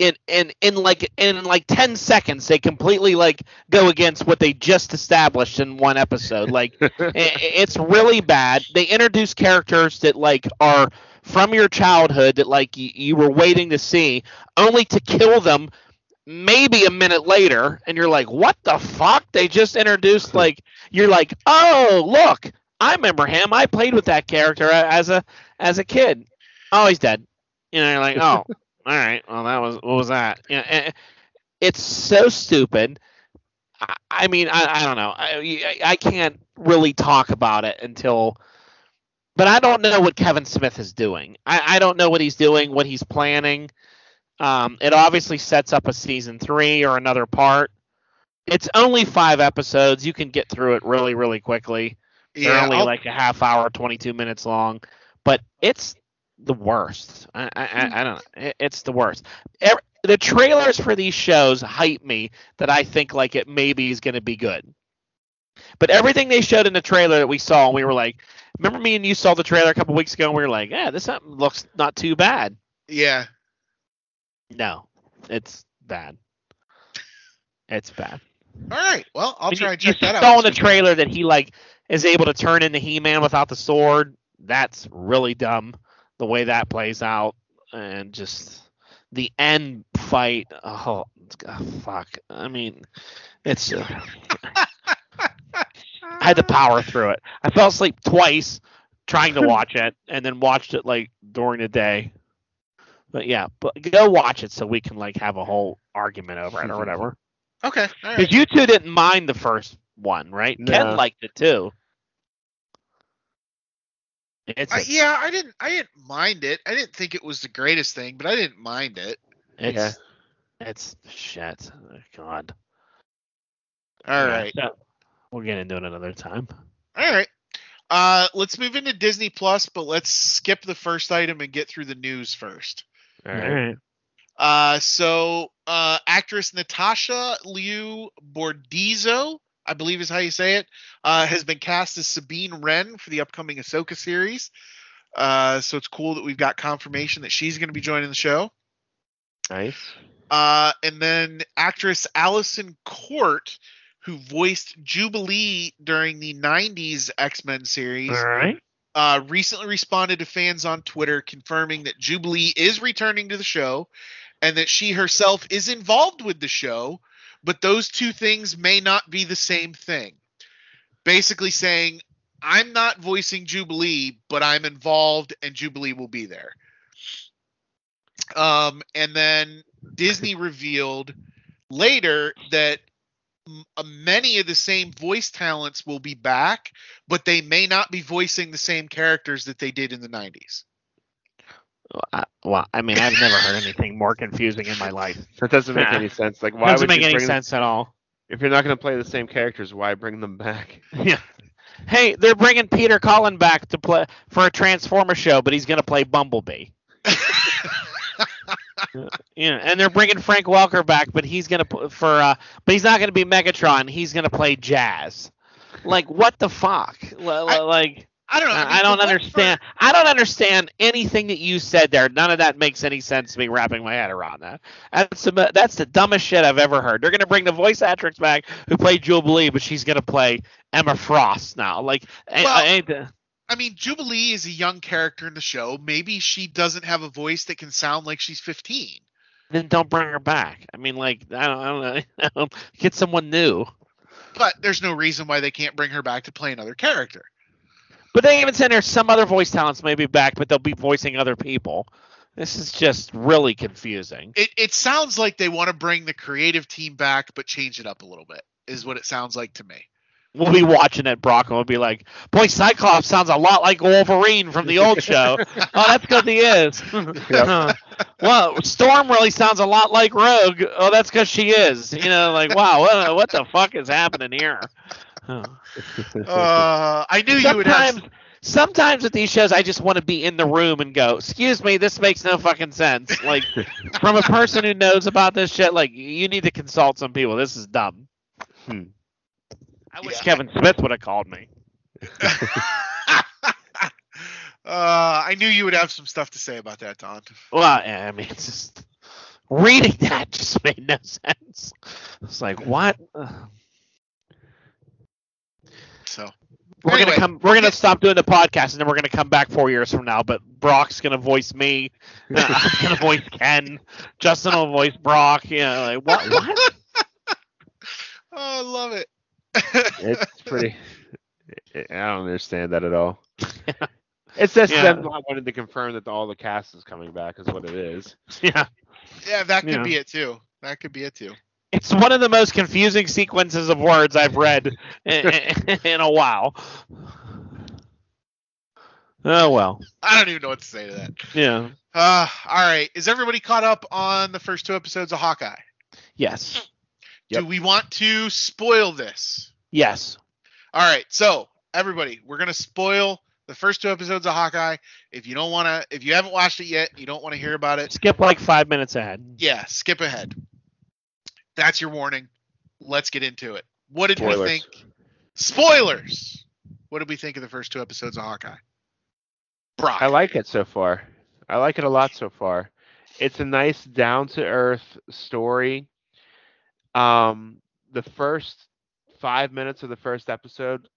In, in in like in like 10 seconds they completely like go against what they just established in one episode. Like i- i- it's really bad. They introduce characters that like are from your childhood that like you, you were waiting to see only to kill them maybe a minute later and you're like what the fuck? They just introduced like you're like oh look i remember him. I played with that character as a as a kid. Oh he's dead. You know you're like oh all right well that was what was that you know, and it's so stupid i, I mean I, I don't know I, I can't really talk about it until but I don't know what Kevin Smith is doing. I, I don't know what he's doing, what he's planning. Um, it obviously sets up a season three or another part. It's only five episodes. You can get through it really, really quickly. They're yeah only I'll- like a half hour, 22 minutes long, but it's the worst. I, I, I, mm. I don't know. It- It's the worst. Ev- the trailers for these shows hype me that I think like it maybe is going to be good. But everything they showed in the trailer that we saw, and we were like, remember me and you saw the trailer a couple weeks ago, and we were like, yeah, this uh, looks not too bad. yeah No, it's bad. It's bad. all right well i'll try you, and check you that out saw in the trailer that he like is able to turn into He-Man without the sword. That's really dumb. The way that plays out, and just the end fight. Oh, oh, fuck. I mean, it's. Uh, I had to power through it. I fell asleep twice trying to watch it, and then watched it like during the day. But yeah, but go watch it so we can like have a whole argument over it or whatever. okay all right Because you two didn't mind the first one, right? No. Ken liked it too. It's I, a, yeah i didn't i didn't mind it i didn't think it was the greatest thing but i didn't mind it it's Yeah. it's shit. Oh, God. All Yeah, right, so we'll get into it another time. all right uh let's move into disney plus but let's skip the first item and get through the news first All right. Uh, so uh, actress Natasha Liu Bordizzo, I believe is how you say it, uh, has been cast as Sabine Wren for the upcoming Ahsoka series. Uh, so it's cool that we've got confirmation that she's going to be joining the show. Nice. Uh, and then actress Alyson Court, who voiced Jubilee during the 90s X Men series, All right. uh, recently responded to fans on Twitter confirming that Jubilee is returning to the show and that she herself is involved with the show, but those two things may not be the same thing. Basically saying, I'm not voicing Jubilee, but I'm involved and Jubilee will be there. Um, and then Disney revealed later that m- uh, many of the same voice talents will be back, but they may not be voicing the same characters that they did in the 90s. Well, I mean, I've never heard anything more confusing in my life. That doesn't make Nah. any sense. Like, why Doesn't would make any bring them- sense at all. if you're not going to play the same characters? Why bring them back? Yeah. Hey, they're bringing Peter Cullen back to play for a Transformer show, but he's going to play Bumblebee. Yeah, and they're bringing Frank Welker back, but he's going to for uh, but he's not going to be Megatron. He's going to play Jazz. Like what the fuck? L- I- like I don't know. I, mean, I don't understand. I don't understand anything that you said there. None of that makes any sense to me. Wrapping my head around that. That's the that's the dumbest shit I've ever heard. They're gonna bring the voice actress back who played Jubilee, but she's gonna play Emma Frost now. Like, I- Well- I ain't the- I mean, Jubilee is a young character in the show. Maybe she doesn't have a voice that can sound like she's 15. then don't bring her back. I mean, like, I don't, I don't know. I don't- Get someone new. But there's no reason why they can't bring her back to play another character. But they even said there's some other voice talents may be back, but they'll be voicing other people. This is just really confusing. It it sounds like they want to bring the creative team back, but change it up a little bit. Is what it sounds like to me. We'll be watching it, Brock, and we'll be like, "Boy, Cyclops sounds a lot like Wolverine from the old show." oh, that's because he is. Yep. well, Storm really sounds a lot like Rogue. Oh, that's because she is. You know, like, wow, what, what the fuck is happening here? Huh. Uh, I knew you would have. sometimes, sometimes with these shows, I just want to be in the room and go, "Excuse me, this makes no fucking sense." Like, from a person who knows about this shit, like, you need to consult some people. This is dumb. Hmm. I wish Yeah. Kevin Smith would have called me. uh, I knew you would have some stuff to say about that, Don. Well, yeah, I mean, it's just reading that just made no sense. It's like, what? Ugh. So We're Anyway, gonna come. We're gonna yeah. stop doing the podcast, and then we're gonna come back four years from now. But Brock's gonna voice me. I'm gonna voice Ken. Justin will voice Brock. You know, like what? What? oh, I love it. it's pretty. I don't understand that at all. It's just Yeah. them not wanting to confirm that all the cast is coming back, is what it is. Yeah, yeah, that could Yeah. be it too. That could be it too. It's one of the most confusing sequences of words I've read in, in a while. Oh well. I don't even know what to say to that. Yeah. Uh, all right. Is everybody caught up on the first two episodes of Hawkeye? Yes. Yep. Do we want to spoil this? Yes. All right. So everybody, we're gonna spoil the first two episodes of Hawkeye. If you don't want to, if you haven't watched it yet, you don't want to hear about it. Skip like five minutes ahead. Yeah, skip ahead. That's your warning. Let's get into it. What did we think? Spoilers. What did we think of the first two episodes of Hawkeye? Brock. I like it so far. I like it a lot so far. It's a nice down to earth story. Um, the first five minutes of the first episode,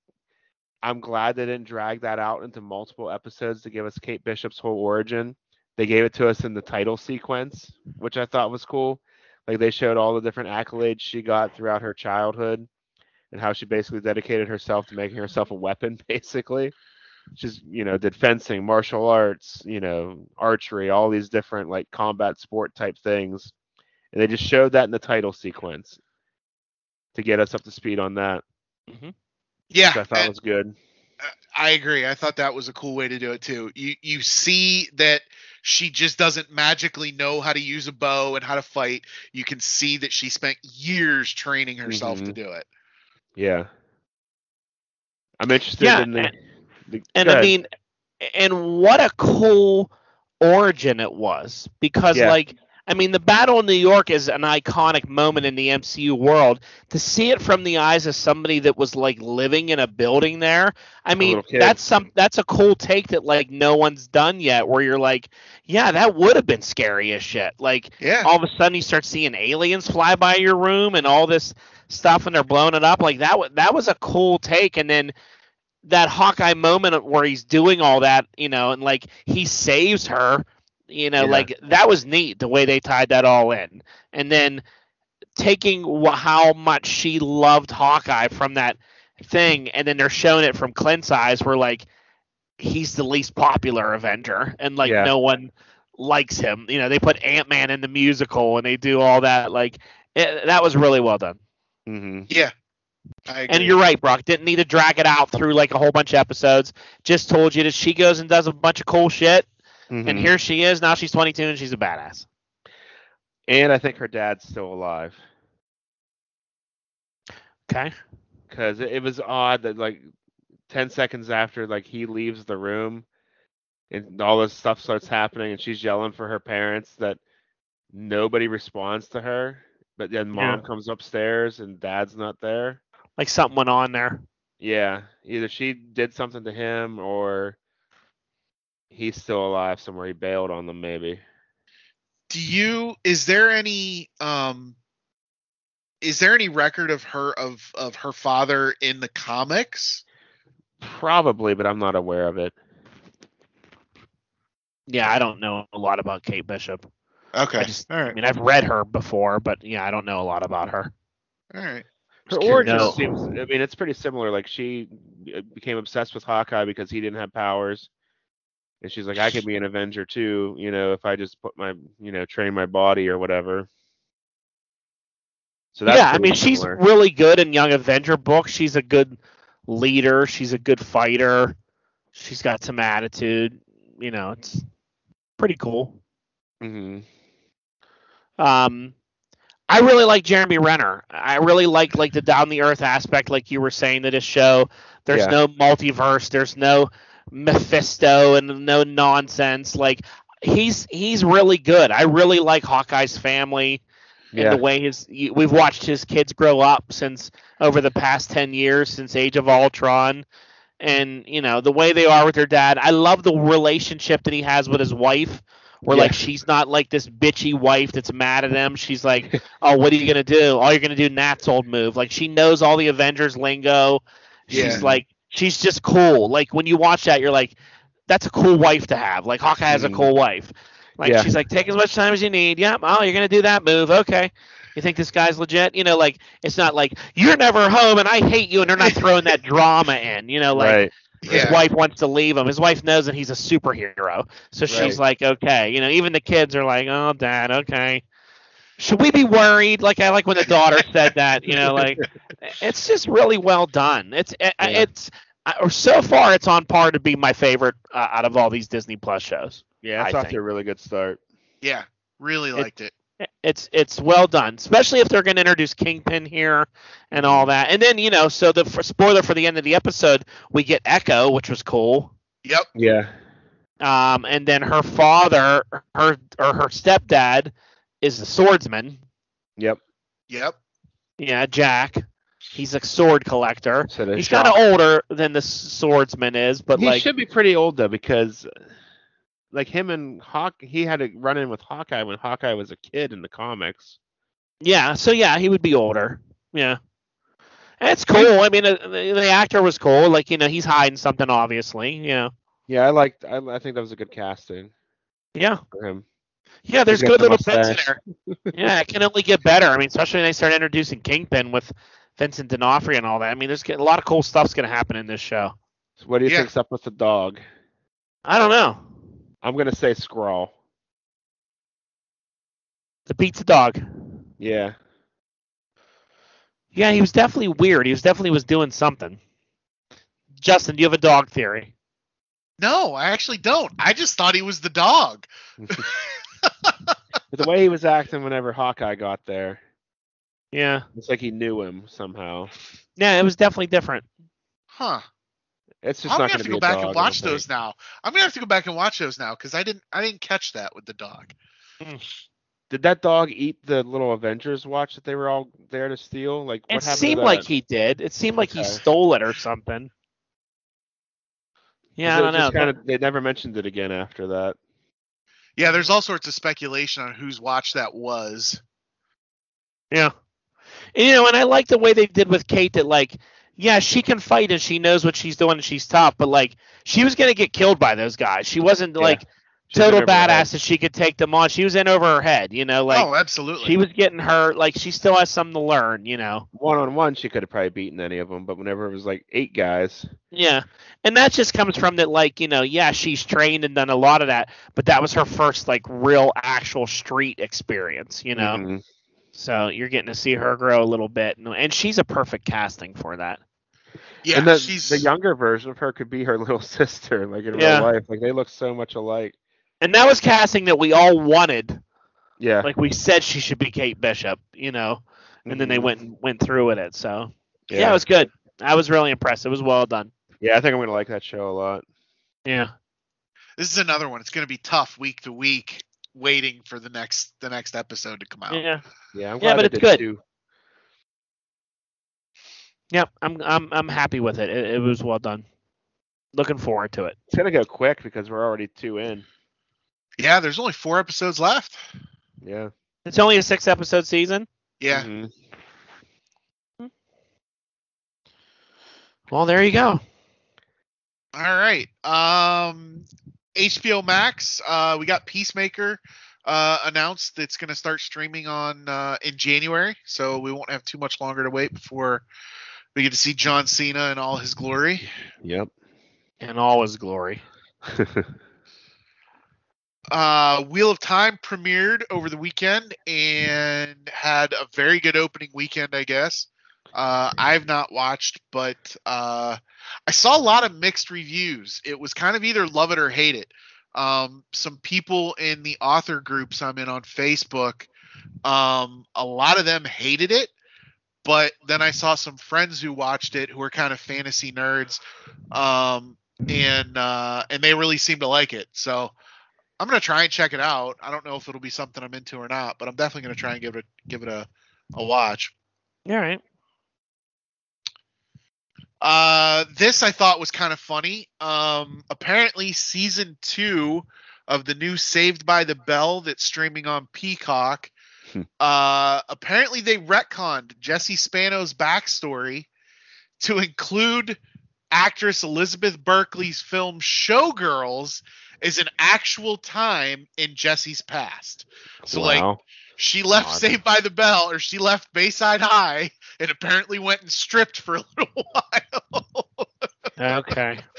I'm glad they didn't drag that out into multiple episodes to give us Kate Bishop's whole origin. They gave it to us in the title sequence, which I thought was cool. Like they showed all the different accolades she got throughout her childhood and how she basically dedicated herself to making herself a weapon, basically she's you know did fencing martial arts you know archery all these different like combat sport type things and they just showed that in the title sequence to get us up to speed on that mm-hmm. yeah, which i thought and- was good I agree. I thought that was a cool way to do it too. You you see that she just doesn't magically know how to use a bow and how to fight. You can see that she spent years training herself to Mhm. do it. yeah i'm interested Yeah, in the, the And I mean, and what a cool origin it was because, Yeah. like, I mean, the battle in New York is an iconic moment in the MCU world. To see it from the eyes of somebody that was like living in a building there, I mean, that's some that's a cool take that like no one's done yet. Where you're like, yeah, that would have been scary as shit. Like, Yeah. all of a sudden you start seeing aliens fly by your room and all this stuff and they're blowing it up like that wa- that was a cool take and then that Hawkeye moment where he's doing all that you know and like he saves her you know Yeah. like that was neat the way they tied that all in and then taking wh- how much she loved Hawkeye from that thing and then they're showing it from Clint's eyes where like he's the least popular Avenger and like Yeah. no one likes him. You know, they put Ant Man in the musical and they do all that. Like it, that was really well done. hmm Yeah. And you're right, Brock. Didn't need to drag it out through like a whole bunch of episodes. Just told you that she goes and does a bunch of cool shit, Mm-hmm. and here she is. Now she's 22 and she's a badass. and I think her dad's still alive Okay. because it, it was odd that like ten seconds after like he leaves the room and all this stuff starts happening and she's yelling for her parents that nobody responds to her but then mom Yeah. comes upstairs and dad's not there Like something went on there. yeah either she did something to him or he's still alive somewhere he bailed on them maybe do you is there any um is there any record of her of of her father in the comics? probably but i'm not aware of it Yeah, I don't know a lot about Kate Bishop. Okay. I just, all I mean, I've read her before, but yeah, I don't know a lot about her. All right. her origin curious. seems i mean it's pretty similar like she uh, became obsessed with hawkeye because he didn't have powers and she's like i could be an avenger too you know if i just put my you know train my body or whatever so that's yeah, I mean, she's really good in Young Avenger books. She's a good leader. She's a good fighter. She's got some attitude. You know, it's pretty cool. hmm Um, I really like Jeremy Renner. I really like like the down the earth aspect, like you were saying to this show. There's Yeah. no multiverse. There's no Mephisto and no nonsense. Like he's he's really good. I really like Hawkeye's family and yeah the way his we've watched his kids grow up since over the past 10 years since Age of Ultron and you know the way they are with their dad. I love the relationship that he has with his wife where Yeah. like she's not like this bitchy wife that's mad at him. She's like, "Oh, what are you going to do? All you're going to do Nat's old move." Like she knows all the Avengers lingo. She's Yeah. like she's just cool. Like when you watch that you're like that's a cool wife to have. Like Hawkeye has a Mhm. cool wife. Like Yeah. she's like, take as much time as you need. Yep. Oh, you're gonna do that move. Okay. You think this guy's legit? You know, like it's not like you're never home and I hate you, and they're not throwing that drama in. You know, like right his Yeah. wife wants to leave him. His wife knows that he's a superhero, so she's like, okay. You know, even the kids are like, oh, dad, okay. Should we be worried? Like I like when the daughter said that. You know, like it's just really well done. It's it, Yeah. it's or so far it's on par to be my favorite uh, out of all these Disney Plus shows. yeah it's I off to think. a really good start Yeah. Really It- liked it. It's it's well done, especially if they're going to introduce Kingpin here and all that. And then you know, so the for, spoiler for the end of the episode, we get Echo, which was cool. Yep. yeah Um, and then her father, her or her stepdad, is the swordsman. yep Yep. Yeah, Jack. He's a sword collector. He's kind of older than the swordsman is, but he like should be pretty old though because like him and hawk he had a run in with hawkeye when hawkeye was a kid in the comics Yeah, so yeah, he would be older. Yeah. And it's cool. I mean, uh, the, the actor was cool. Like, you know, he's hiding something, obviously. You know. yeah i liked i, I think that was a good casting Yeah. for him Yeah, there's good the little bits in there. yeah, it can only get better. I mean, especially when they start introducing Kingpin with Vincent D'Onofrio and all that. I mean, there's a lot of cool stuff's going to happen in this show. So what do you Yeah. think's up with the dog I don't know. i'm gonna say scrawl The pizza dog. yeah Yeah, he was definitely weird. He was definitely was doing something. Justin, do you have a dog theory? No, I actually don't. I just thought he was the dog. the way he was acting whenever hawkeye got there Yeah. it's like he knew him somehow Yeah, it was definitely different. Huh. it's just I'm not gonna have gonna be go back dog, and watch those now. I'm gonna have to go back and watch those now because I didn't I didn't catch that with the dog. Mm. did that dog eat the little avengers watch that they were all there to steal like what It happened seemed to like he did. It seemed like he stole it or something. Yeah, I don't know. Kinda, they never mentioned it again after that. Yeah, there's all sorts of speculation on whose watch that was. Yeah. And, you know, and I like the way they did with Kate that like, yeah, she can fight and she knows what she's doing and she's tough, but like she was gonna get killed by those guys. She wasn't Yeah. like She was total in over her badass that she could take them on. She was in over her head, you know, like oh, absolutely. she was getting hurt. Like she still has something to learn, you know. One on one, she could have probably beaten any of them, but whenever it was like eight guys, Yeah. And that just comes from that, like, you know, yeah, she's trained and done a lot of that, but that was her first, like, real actual street experience, you know? Mhm. So you're getting to see her grow a little bit, and, and she's a perfect casting for that. Yeah, and the, she's the younger version of her could be her little sister, like in Yeah. real life. Like they look so much alike. And that was casting that we all wanted. Yeah. Like we said, she should be Kate Bishop, you know. And then they Mhm. went and went through with it. So yeah. it was good. I was really impressed. It was well done. Yeah, I think I'm gonna like that show a lot. Yeah. this is another one. It's going to be tough week to week waiting for the next the next episode to come out. Yeah. Yeah, I'm Yeah, but it's good. two. Yep. I'm I'm I'm happy with it. It, it was well done. Looking forward to it. It's gonna go quick because we're already two in. Yeah, there's only four episodes left. Yeah. It's only a six episode season. Yeah. Mhm. Well, there you go. All right. Um, HBO Max. Uh, we got Peacemaker uh, announced that's going to start streaming on uh, in January, so we won't have too much longer to wait before we get to see John Cena in all his glory. Yep. In all his glory. Uh, Wheel of Time premiered over the weekend and had a very good opening weekend, I guess. Uh, I've not watched, but uh, I saw a lot of mixed reviews. It was kind of either love it or hate it. Um, some people in the author groups I'm in on Facebook, um, a lot of them hated it, but then I saw some friends who watched it who are kind of fantasy nerds, um, and uh, and they really seem to like it. So I'm gonna try and check it out. I don't know if it'll be something I'm into or not, but I'm definitely gonna try and give it give it a, a watch. All right. Uh, this I thought was kind of funny. Um, apparently season two of the new Saved by the Bell that's streaming on Peacock. Hmm. uh, apparently they retconned Jessie Spano's backstory to include actress Elizabeth Berkley's film Showgirls as an actual time in Jessie's past. So like wow. She left God. Saved by the Bell, or she left Bayside High, and apparently went and stripped for a little while. Okay.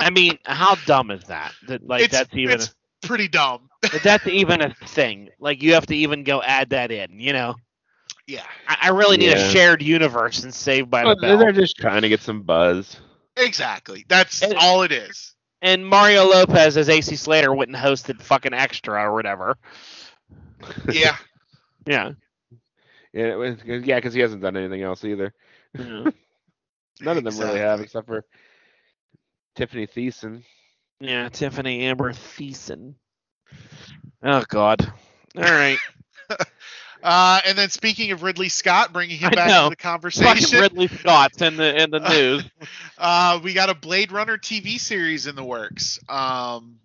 I mean, how dumb is that? That like it's, that's even it's pretty dumb. that that's even a thing. Like you have to even go add that in. You know, Yeah, I, I really need Yeah. a shared universe and Saved by the Well, Bell. they're just trying to get some buzz. exactly. That's And- all it is. And Mario Lopez as AC Slater went and hosted fucking Extra or whatever. Yeah, Yeah. Yeah, it was- yeah, because he hasn't done anything else either. Yeah. None of them really have, except for Tiffany Thiessen. Yeah, Tiffany Amber Thiessen. Oh God. All right. Uh, and then speaking of Ridley Scott, bringing him I back know. to the Fucking conversation, Ridley Scott's in the in the news. uh, we got a Blade Runner TV series in the works. Um,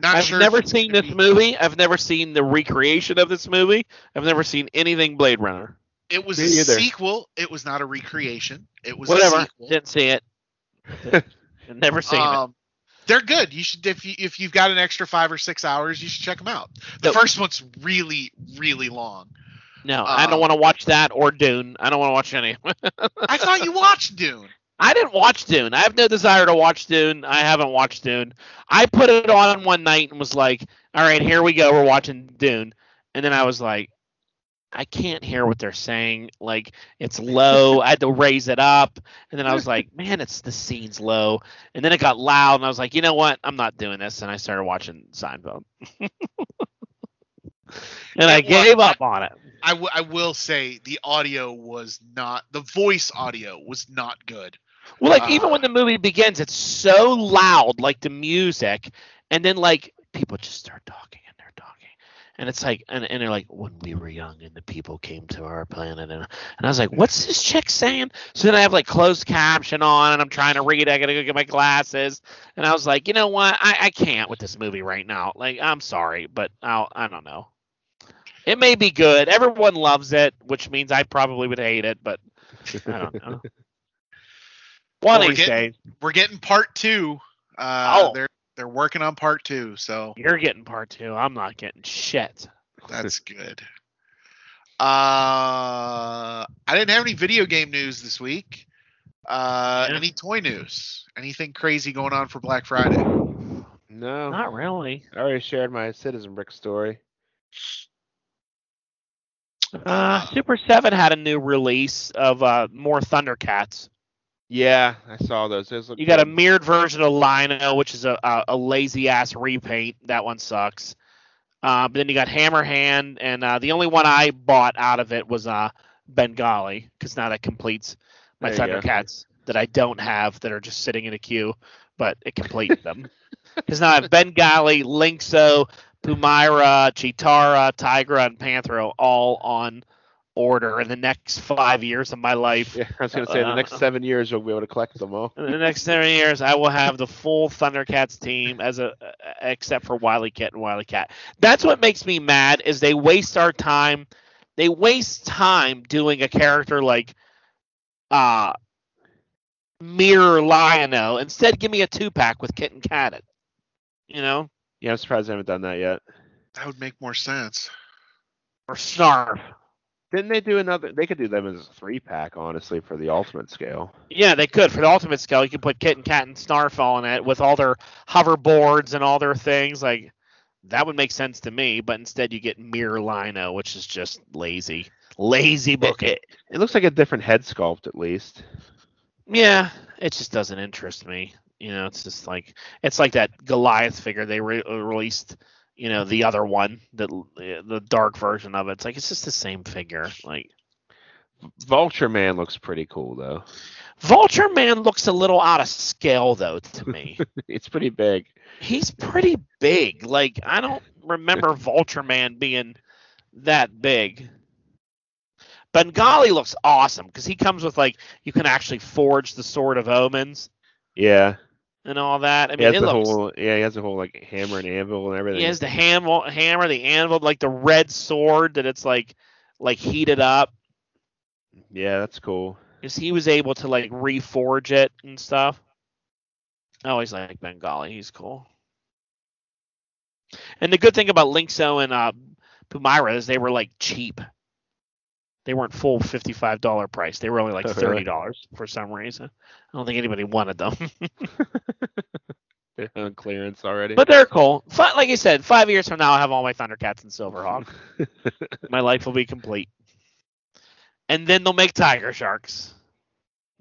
not I've sure. never seen this be- movie. I've never seen the recreation of this movie. I've never seen anything Blade Runner. It was Me a either. sequel. It was not a recreation. It was a Whatever. sequel. Didn't see it. Never seen it. Um, they're good. You should if you if you've got an extra five or six hours, you should check them out. The Nope. first one's really really long. No, I don't um, want to watch that or Dune. I don't want to watch any. I thought you watched Dune. I didn't watch Dune. I have no desire to watch Dune. I haven't watched Dune. I put it on one night and was like, "All right, here we go. We're watching Dune." And then I was like, I can't hear what they're saying. Like it's low. I had to raise it up. And then I was like, man, it's the scene's low. And then it got loud and I was like, you know what? I'm not doing this. And I started watching Seinfeld. and I gave up on it. I, w- I will say the audio was not the voice audio was not good. Well, like even Ah. when the movie begins, it's so loud, like the music, and then like people just start talking and talking, and it's like, and, and they're like, when we were young and the people came to our planet, and and I was like, what's this chick saying? So then I have like closed caption on, and I'm trying to read. I gotta go get my glasses, and I was like, you know what? I I can't with this movie right now. Like I'm sorry, but I'll I don't know. It may be good. Everyone loves it, which means I probably would hate it, but I don't know. One Well, we're getting-. We're getting part two. Uh, Oh. They're working on part two, so You're getting part two. I'm not getting shit. that's good. Uh, I didn't have any video game news this week. Uh, Yeah. any toy news? Anything crazy going on for Black Friday? No, Not really. I already shared my Citizen Brick story. Uh, Super Seven had a new release of uh, more Thundercats. Yeah, I saw those. those look You got a mirrored version of Lion-O, which is a, a, a lazy ass repaint. That one sucks. Uh, but then you got Hammer Hand, and uh, the only one I bought out of it was uh, Bengali, because now that completes my There you go. Thundercats that I don't have that are just sitting in a queue, but it completes them. Because now I have Bengali, Lynx-O, Pumyra, Cheetara, Tygra, and Panthro all on order in the next five years of my life. Yeah, I was gonna say the next Uh, seven years you'll be able to collect them all. In the next seven years, I will have the full Thundercats team as a except for Wily Kit and Wily Cat. That's what makes me mad is they waste our time. They waste time doing a character like uh Mirror Lion-O. Instead, give me a two pack with Kit and Cat. It. You know, Yeah, I'm surprised I haven't done that yet. That would make more sense. or Snarf. Didn't they do another? They could do them as a three pack, honestly, for the ultimate scale. Yeah, they could for the ultimate scale. You could put Kit and Cat and Snarf on it with all their hoverboards and all their things. Like that would make sense to me. But instead, you get Mirror Lion-O, which is just lazy, lazy book it. It looks like a different head sculpt, at least. Yeah, it just doesn't interest me. You know, it's just like it's like that Goliath figure they re- released. You know, the other one, the the dark version of it. It's like it's just the same figure. Like Vulture Man looks pretty cool though. Vulture Man looks a little out of scale though to me. it's pretty big. He's pretty big. Like I don't remember Vulture Man being that big. Bengali looks awesome because he comes with like you can actually forge the sword of omens Yeah. And all that. I he mean, has it the looks. whole yeah, he has the whole like hammer and anvil and everything. He has the ham- hammer, the anvil, like the red sword that it's like like heated up. Yeah, that's cool. Because he was able to like reforge it and stuff. I always like Bengali. He's cool. And the good thing about Lynx-O and uh, Pumyra is they were like cheap. They weren't full fifty-five dollar price. They were only like Oh, thirty dollars for some reason. I don't think anybody wanted them, They're on clearance already. but they're cool. Like I said, five years from now, I'll have all my Thundercats and Silverhawk. my life will be complete. And then they'll make Tiger Sharks.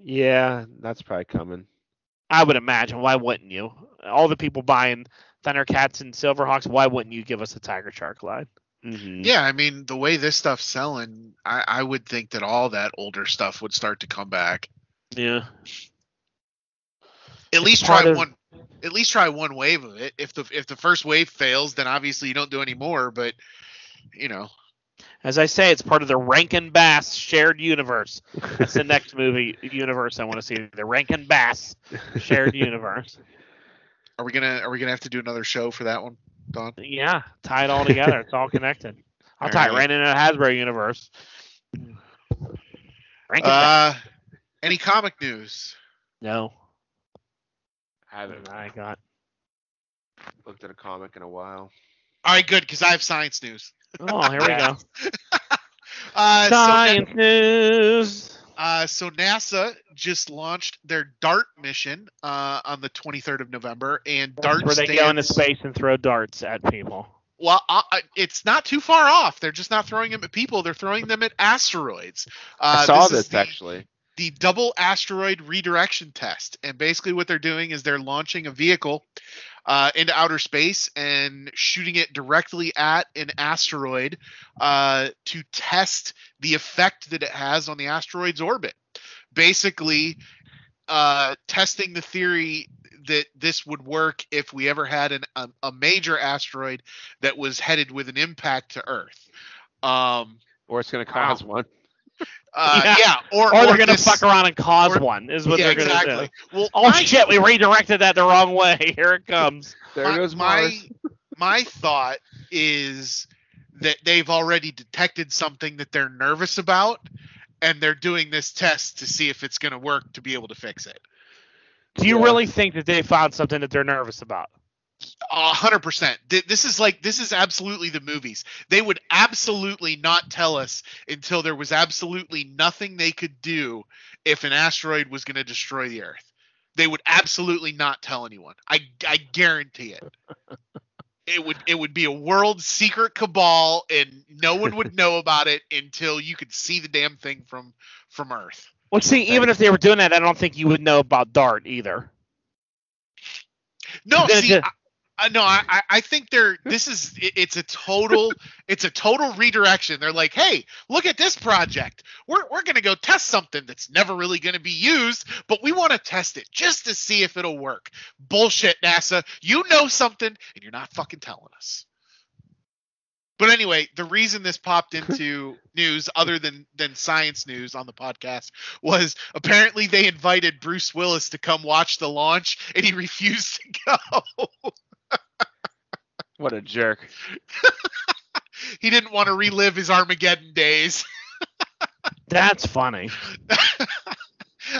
yeah, that's probably coming. I would imagine. Why wouldn't you? All the people buying Thundercats and Silverhawks, why wouldn't you give us a Tiger Shark line? Hmm Yeah, I mean the way this stuff's selling, I, I would think that all that older stuff would start to come back. Yeah. At least try of- one. At least try one wave of it. If the if the first wave fails, then obviously you don't do any more. But you know, As I say, it's part of the Rankin Bass shared universe. That's the next movie universe I want to see. The Rankin Bass shared universe. are we gonna are we gonna have to do another show for that one, Don? Yeah, tie it all together. It's all connected. I'll All tie it right. right into the Hasbro universe. Rankin Bass. Uh, any comic news? No, I haven't I got. looked at a comic in a while. All right, good because I have science news. Oh, here we go. Uh, so, Science news. Uh, so NASA just launched their DART mission uh, on the 23rd of November, and DART where they stands, go into space and throw darts at people. Well, uh, uh, it's not too far off. They're just not throwing them at people; they're throwing them at asteroids. Uh, I saw this this, the, actually. The double asteroid redirection test, and basically what they're doing is they're launching a vehicle uh, into outer space and shooting it directly at an asteroid uh, to test the effect that it has on the asteroid's orbit. Basically, uh, testing the theory that this would work if we ever had an, a, a major asteroid that was headed with an impact to Earth. Um, Or it's gonna Wow. cause one. Uh, Yeah. yeah. or Or, they're gonna fuck around and cause or- one. Is what yeah, they're gonna exactly. do. Well, Oh my- shit! We redirected that the wrong way. Here it comes. There my, goes my my thought is that they've already detected something that they're nervous about and they're doing this test to see if it's going to work to be able to fix it Do you Yeah. really think that they found something that they're nervous about? A hundred percent. This is like this is absolutely the movies. They would absolutely not tell us until there was absolutely nothing they could do if an asteroid was going to destroy the earth. They would absolutely not tell anyone. I i guarantee it. It would it would be a world secret cabal, and no one would know about it until you could see the damn thing from from Earth. Well, see, even if they were doing that, I don't think you would know about Dart either. No, see, I, I, no, I, I- I think they're. This is. It's a total. it's a total redirection. They're like, hey, look at this project. We're we're gonna go test something that's never really gonna be used, but we want to test it just to see if it'll work. Bullshit, NASA. You know something, and you're not fucking telling us. But anyway, the reason this popped into news, other than than science news on the podcast, was apparently they invited Bruce Willis to come watch the launch, and he refused to go. What a jerk. he didn't want to relive his Armageddon days. That's funny.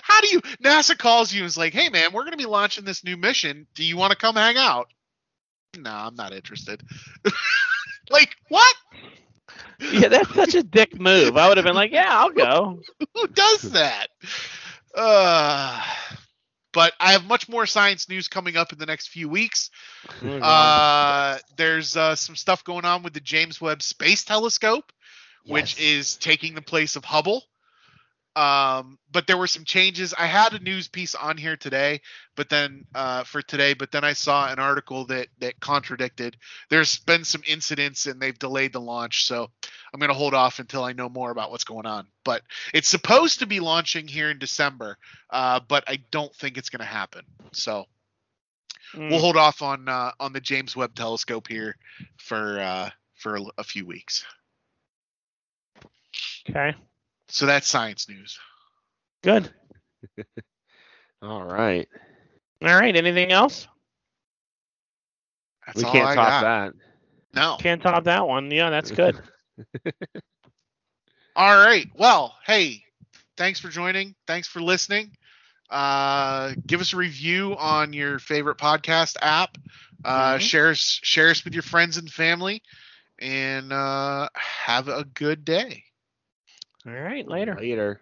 How do you? NASA calls you and is like, "Hey man, we're gonna be launching this new mission. Do you want to come hang out?" No, I'm not interested. like what? Yeah, that's such a dick move. I would have been like, yeah, I'll go. Who does that? Uh, but I have much more science news coming up in the next few weeks. Uh, there's uh, some stuff going on with the James Webb Space Telescope, which is taking the place of Hubble. Um, but there were some changes. I had a news piece on here today, but then uh, for today, but then I saw an article that that contradicted. There's been some incidents and they've delayed the launch, so I'm gonna hold off until I know more about what's going on. But it's supposed to be launching here in December, uh, but I don't think it's gonna happen. So Mm. we'll hold off on uh, on the James Webb Telescope here for uh, for a, a few weeks. okay. So that's science news. Good. All right. All right. Anything else? That's we all can't I top got. that. No. Can't top that one. Yeah, that's good. All right. Well, hey, thanks for joining. Thanks for listening. Uh, give us a review on your favorite podcast app. Uh, Mhm. Share us share us with your friends and family, and uh, have a good day. All right. Later. Later.